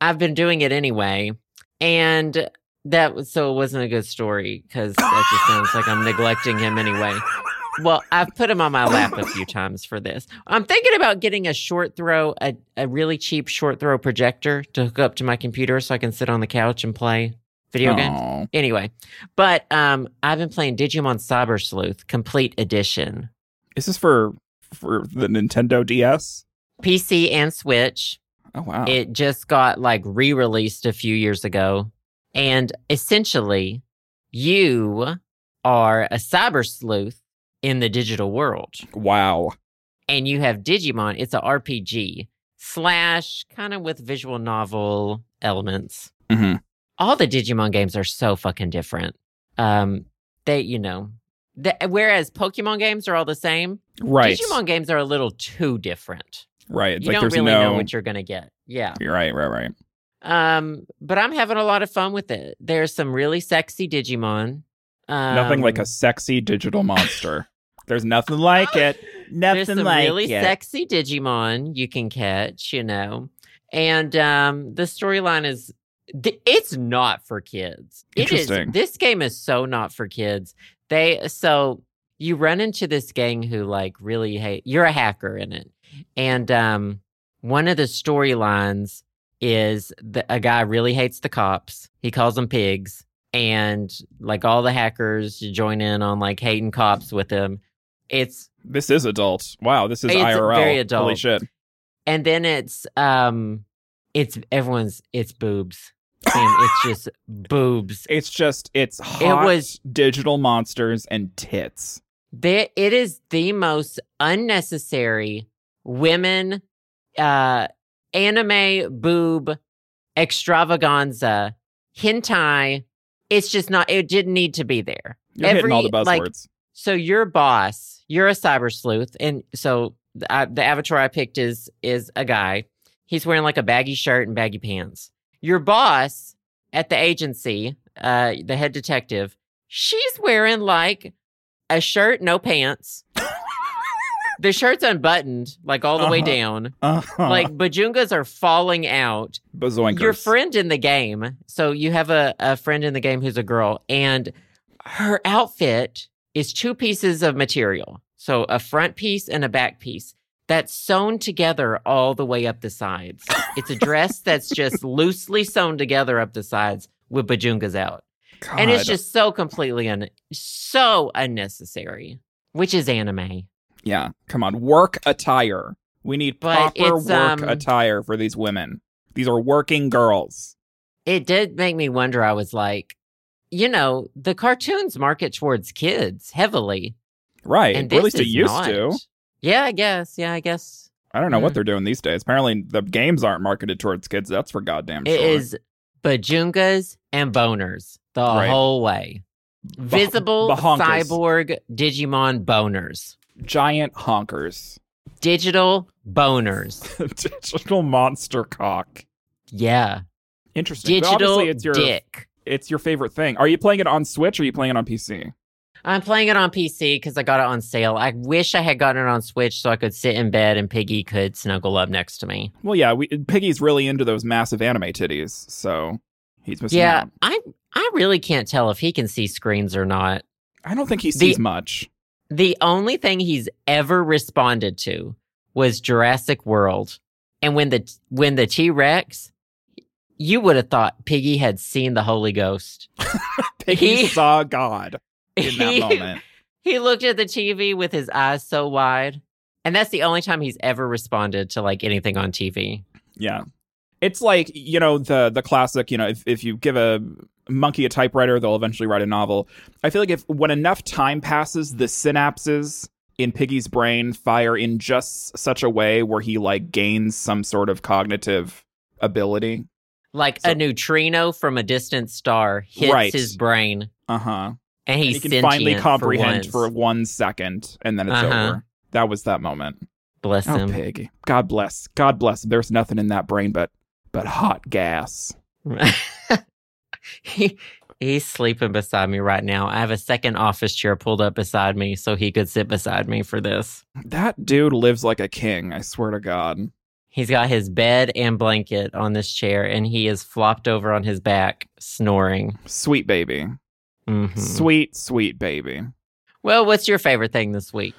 I've been doing it anyway. And that was so it wasn't a good story because that just sounds like I'm neglecting him anyway. Well, I've put him on my lap a few times for this. I'm thinking about getting a short throw, a, a really cheap short throw projector to hook up to my computer so I can sit on the couch and play video games. Anyway, but um, I've been playing Digimon Cyber Sleuth Complete Edition,
Is this for for the Nintendo DS?
PC and Switch.
Oh wow.
It just got like re released a few years ago. And essentially, you are a cyber sleuth in the digital world.
wow.
And you have Digimon. It's a RPG slash kind of with visual novel elements.
hmm
All the Digimon games are so fucking different. Um, they, you know, the, whereas Pokemon games are all the same,
Right.
Digimon games are a little too different.
Right. It's
you
like
don't really
no.
know what you're gonna get. Yeah.
You're right. Right. Right.
Um, but I'm having a lot of fun with it. There's some really sexy Digimon. Um,
Nothing like a sexy digital monster. There's nothing like it. Nothing like it.
There's some
like
really
it.
sexy Digimon you can catch, you know. And um the storyline is th- it's not for kids. It is
Interesting.
this game is so not for kids. They so you run into this gang who like really hate you're a hacker in it. And um one of the storylines is that a guy really hates the cops. He calls them pigs. And like all the hackers join in on like hating cops with him. It's
This is adult. Wow. This is
It's
IRL.
very
Holy shit.
and then it's um it's everyone's it's boobs Sam, it's just boobs
It's just it's hot
was-
digital monsters and tits.
there it is the most unnecessary women uh anime boob extravaganza hentai it's just not it didn't need to be there.
You're hitting all the
Every, like,
buzzwords.
so your boss you're a cyber sleuth and so the, uh, the avatar i picked is is a guy. He's wearing like a baggy shirt and baggy pants. Your boss at the agency uh the head detective she's wearing like a shirt no pants the shirt's unbuttoned like all the way
Uh-huh.
down
uh-huh.
like bajungas are falling out
bazoinkers.
your friend in the game. So you have a, a friend in the game who's a girl, and her outfit is two pieces of material. So a front piece and a back piece that's sewn together all the way up the sides. It's a dress that's just loosely sewn together up the sides with bajungas out. And it's just so completely un- so unnecessary, which is anime.
Yeah. Come on, work attire. We need
But
proper work
um,
attire for these women. These are working girls.
It did make me wonder. I was like, you know, the cartoons market towards kids heavily.
Right.
and
or at least it used
not.
to.
Yeah, I guess. Yeah, I guess
I don't know what
Mhm.
they're doing these days. Apparently, the games aren't marketed towards kids. That's for goddamn
it
sure.
is bajungas and boners the
Right.
whole way. Visible
bahonkers.
cyborg Digimon boners,
giant honkers.
digital boners.
Digital monster cock.
Yeah,
Interesting.
Digital
it's your
dick.
it's your favorite thing. Are you playing it on Switch or are you playing it on PC?
I'm playing it on PC because I got it on sale. I wish I had gotten it on Switch so I could sit in bed and Piggy could snuggle up next to me.
Well, yeah, we, Piggy's really into those massive anime titties, so he's missing
Yeah,
out.
I I really can't tell if he can see screens or not.
I don't think he
The-
sees much.
The only thing he's ever responded to was Jurassic World. And when the when the T-Rex, you would have thought Piggy had seen the Holy Ghost.
Piggy
he-
saw God in that
He-
moment.
He looked at the TV with his eyes so wide. And that's the only time he's ever responded to like anything on TV.
Yeah. It's like, you know, the the classic, you know, if, if you give a monkey a typewriter, they'll eventually write a novel. I feel like if when enough time passes, the synapses in Piggy's brain fire in just such a way where he like gains some sort of cognitive ability.
Like
So-
a neutrino from a distant star hits
Right.
his brain
Uh-huh.
and
And he can finally comprehend
for,
for, one second and then it's
Uh-huh.
over. That was that moment.
Bless
Oh,
him.
Pig. God bless. God bless. There's nothing in that brain but but hot gas.
he he's sleeping beside me right now. I have a second office chair pulled up beside me so he could sit beside me for this.
That dude lives like a king, I swear to God.
He's got his bed and blanket on this chair, and he is flopped over on his back, snoring.
Sweet baby.
Mhm.
Sweet, sweet baby.
Well, what's your favorite thing this week?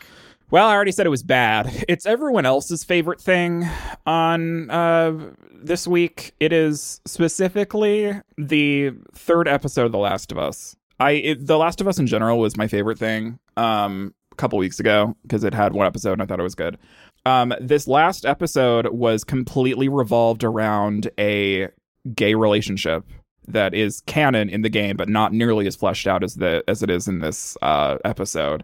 Well, I already said it was bad. It's everyone else's favorite thing on uh, this week. It is specifically the third episode of The Last of Us. I it, The Last of Us in general was my favorite thing um, a couple weeks ago because it had one episode and I thought it was good. Um, this last episode was completely revolved around a gay relationship that is canon in the game, but not nearly as fleshed out as the as it is in this uh, episode.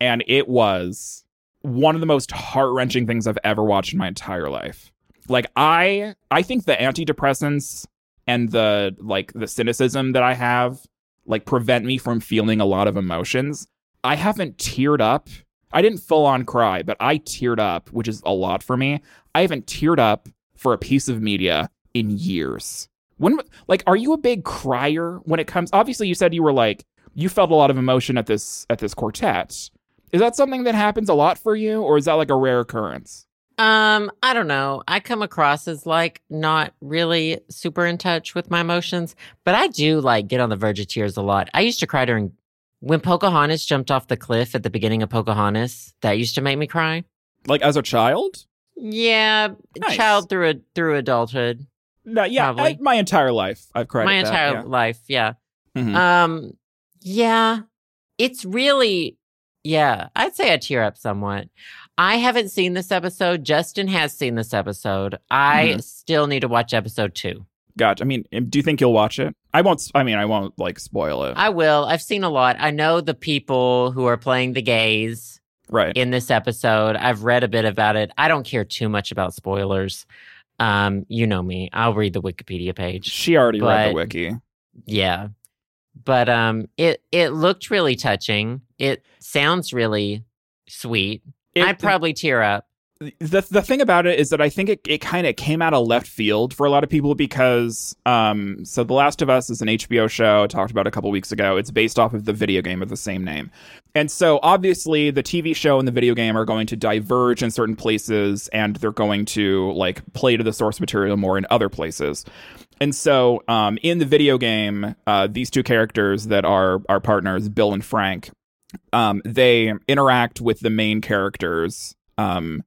And it was one of the most heart wrenching things I've ever watched in my entire life. Like I I think the antidepressants and the like the cynicism that I have like prevent me from feeling a lot of emotions. I haven't teared up. I didn't full on cry, but I teared up, which is a lot for me. I haven't teared up for a piece of media in years. When like are you a big crier when it comes obviously you said you were like you felt a lot of emotion at this at this quartet. Is that something that happens a lot for you or is that like a rare occurrence?
Um, I don't know. I come across as like not really super in touch with my emotions, but I do like get on the verge of tears a lot. I used to cry during when Pocahontas jumped off the cliff at the beginning of Pocahontas. That used to make me cry.
Like as a child?
Yeah,
Nice.
child through a through adulthood.
No, yeah, I, my entire life I've cried.
my
at that,
entire
yeah.
life, yeah.
Mhm.
Um, yeah, it's really, yeah, I'd say I tear up somewhat. I haven't seen this episode. Justin has seen this episode. I
Mhm.
still need to watch episode two.
Gotcha. I mean, do you think you'll watch it? I won't. I mean, I won't like spoil it.
I will. I've seen a lot. I know the people who are playing the gays
right.
in this episode. I've read a bit about it. I don't care too much about spoilers. Um, you know me. I'll read the Wikipedia page.
she already read the wiki.
Yeah. But um it it looked really touching. It sounds really sweet.
It-
I'd probably tear up.
the the thing about it is that I think it, it kind of came out of left field for a lot of people because um so The Last of Us is an HBO show I talked about a couple weeks ago. It's based off of the video game of the same name. And so obviously the TV show and the video game are going to diverge in certain places and they're going to like play to the source material more in other places. And so um in the video game uh these two characters that are our partners Bill and Frank um they interact with the main characters um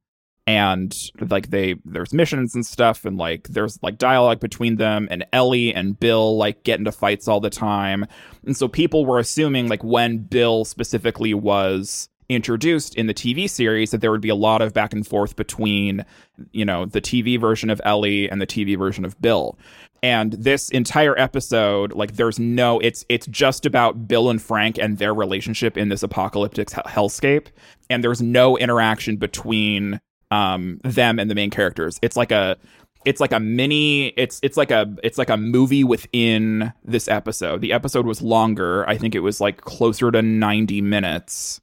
and like they there's missions and stuff and like there's like dialogue between them and Ellie and Bill like get into fights all the time. And so people were assuming like when Bill specifically was introduced in the TV series that there would be a lot of back and forth between you know the TV version of Ellie and the TV version of Bill. And this entire episode like there's no it's it's just about Bill and Frank and their relationship in this apocalyptic hellscape. And there's no interaction between um them and the main characters. It's like a it's like a mini it's it's like a it's like a movie within this episode. The episode was longer. I think it was like closer to 90 minutes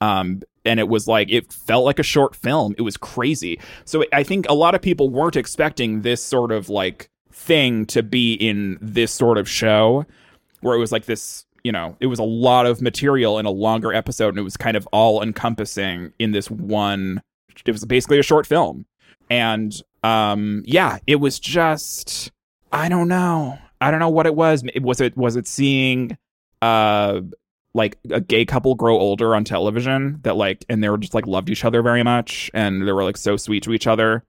um and it was like it felt like a short film. It was crazy. So i think a lot of people weren't expecting this sort of like thing to be in this sort of show where it was like this you know it was a lot of material in a longer episode and it was kind of all encompassing in this one it was basically a short film. And um yeah it was just i don't know. I don't know what it was. It- was it was it seeing uh like a gay couple grow older on television that like and they were just like loved each other very much and they were like so sweet to each other.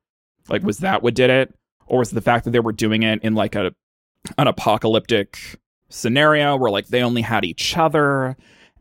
Like mm-hmm. was that what did it? Or was it the fact that they were doing it in like a an apocalyptic scenario where like they only had each other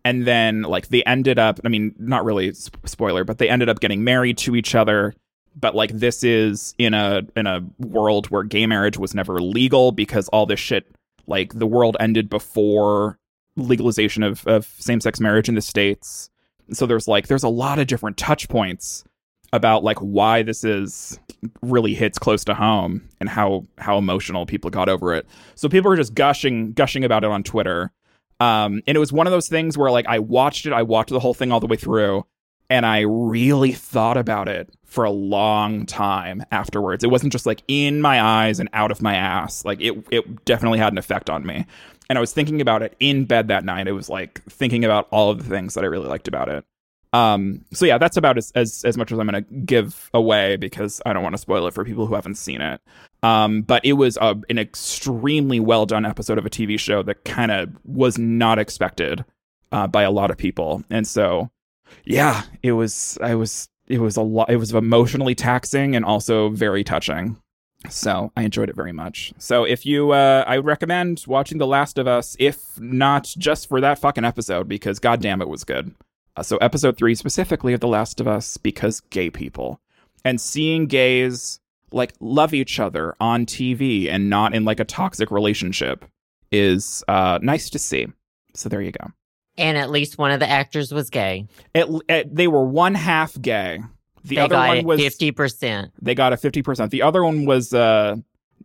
and then like they ended up i mean not really sp- spoiler but they ended up getting married to each other but like this is in a in a world where gay marriage was never legal because all this shit like the world ended before legalization of, of same-sex marriage in the states so there's like there's a lot of different touch points about like why this is really hits close to home and how how emotional people got over it so people were just gushing gushing about it on twitter um, and it was one of those things where like I watched it, I watched the whole thing all the way through, and I really thought about it for a long time afterwards. It wasn't just like in my eyes and out of my ass. Like it it definitely had an effect on me. And I was thinking about it in bed that night. It was like thinking about all of the things that I really liked about it. Um, so yeah, that's about as, as as much as I'm gonna give away because I don't want to spoil it for people who haven't seen it. Um, but it was a, an extremely well done episode of a TV show that kind of was not expected uh, by a lot of people, and so yeah, it was. I was. It was a lot. It was emotionally taxing and also very touching. So I enjoyed it very much. So if you, uh, I recommend watching The Last of Us, if not just for that fucking episode, because goddamn it was good. Uh, so episode three specifically of The Last of Us, because gay people and seeing gays like love each other on TV and not in like a toxic relationship is uh, nice to see. So there you go.
And at least one of the actors was gay.
It, it, they were one half gay. The
they
other
got
one was
50%.
they got a fifty percent. The other one was uh,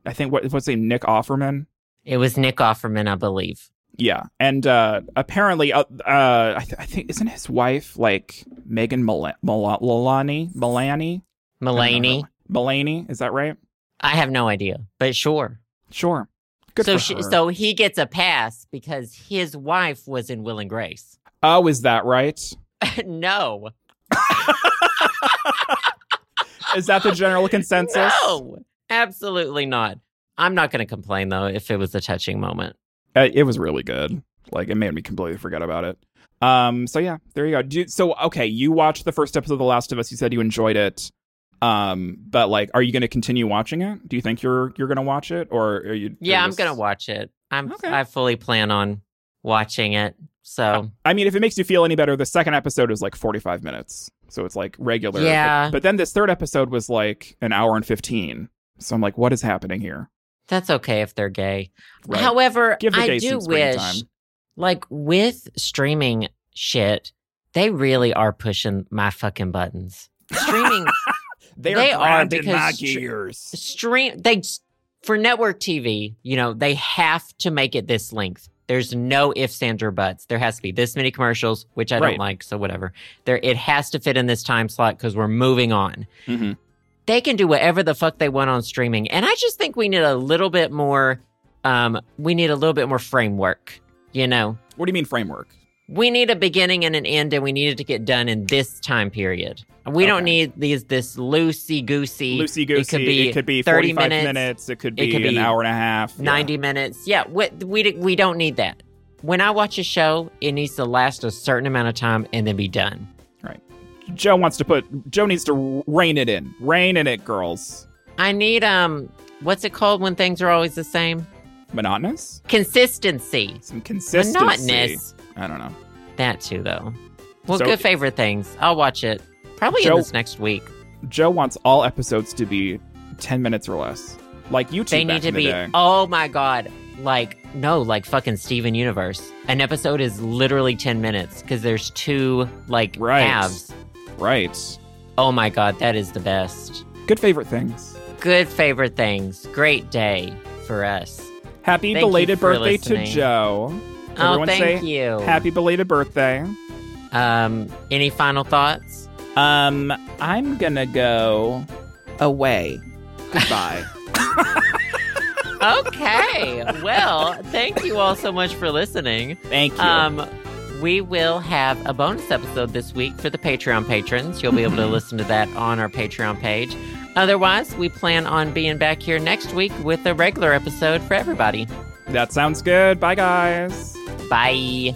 I think what what's his name Nick Offerman.
It was Nick Offerman, I believe.
Yeah, and uh, apparently, uh, uh, I, th- I think isn't his wife like Megan Mil- Mil- Milani? Milani? Is that right?
I have no idea, but sure.
Sure. Good
so she, so he gets a pass because his wife was in Will and Grace.
oh, is that right?
no.
Is that the general consensus?
No. Absolutely not. I'm not going to complain though if it was a touching moment.
Uh, it was really good. Like it made me completely forget about it. Um. So yeah, there you go. Do you, so okay, you watched the first episode of The Last of Us. You said you enjoyed it. Um. But like, are you going to continue watching it? Do you think you're you're going to watch it, or are you?
Yeah,
you're
I'm going to watch it. I'm
Okay.
I fully plan on watching it. So,
I mean, if it makes you feel any better, the second episode is like 45 minutes, so it's like regular.
Yeah.
But, but then this third episode was like an hour and 15. So I'm like, what is happening here?
that's okay if they're gay.
Right.
However,
Give the
I do wish
time.
like with streaming shit, they really are pushing my fucking buttons. Streaming
They're
They are because
my gears.
stream they for network TV, you know, they have to make it this length. There's no ifs, ands, or buts. There has to be this many commercials, which I
Right.
don't like, so whatever. There, it has to fit in this time slot because we're moving on.
Mhm.
They can do whatever the fuck they want on streaming, and I just think we need a little bit more. Um, we need a little bit more framework. You know,
What do you mean framework?
we need a beginning and an end, and we need it to get done in this time period. We don't need these this loosey goosey.
Loosey goosey.
It could be
it could be
30
45
minutes.
It could
It
be an
be
hour and a half. Yeah.
90 minutes. Yeah, we, we we don't need that. When I watch a show, it needs to last a certain amount of time and then be done. Right.
Joe wants to put. Joe needs to rein it in. Rein in it, girls.
I need um what's it called when things are always the same?
Monotonous.
Consistency.
Some consistency.
Monotonous.
I don't know.
That too though. Well,
So-
good favorite things. I'll watch it probably
Joe-
in this next week.
Joe wants all episodes to be 10 minutes or less. Like YouTube
They need to
the
be
day.
Oh my god. Like no, like fucking Steven Universe. An episode is literally 10 minutes cuz there's two like
Right.
halves.
Right.
Oh my god, that is the best.
Good favorite things.
Good favorite things. Great day for us.
Happy
Thank
belated birthday
listening.
to Joe.
Oh, thank
say
you.
Happy belated birthday.
Um, any final thoughts?
Um, I'm gonna go away. Goodbye.
Okay. well, thank you all so much for listening.
Thank you.
Um, we will have a bonus episode this week for the Patreon patrons. You'll be able to listen to that on our Patreon page. Otherwise, we plan on being back here next week with a regular episode for everybody.
that sounds good. Bye, guys.
Bye.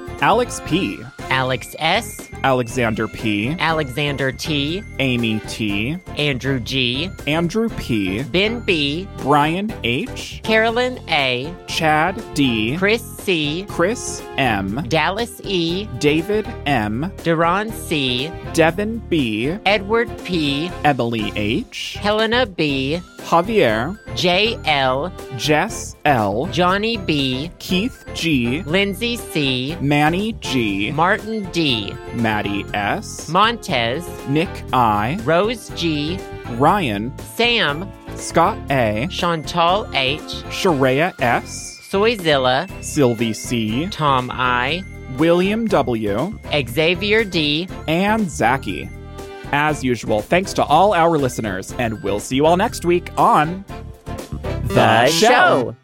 Alex P.,
Alex S.,
Alexander P.,
Alexander T.,
Amy T.,
Andrew G.,
Andrew P.,
Ben B.,
Brian H.,
Carolyn A.,
Chad D.,
Chris C,
Chris M,
Dallas E,
David M,
Duran C,
Devin B,
Edward P,
Emily H,
Helena B,
Javier,
J L,
Jess L,
Johnny B,
Keith G,
Lindsay C,
Manny G,
Martin D,
Maddie S,
Montez,
Nick I,
Rose G,
Ryan,
Sam,
Scott A,
Chantal H,
Sharia S,
Soyzilla,
Sylvie C,
Tom I,
William W,
Xavier D,
and Zachy. As usual, thanks to all our listeners, and we'll see you all next week on
The Show.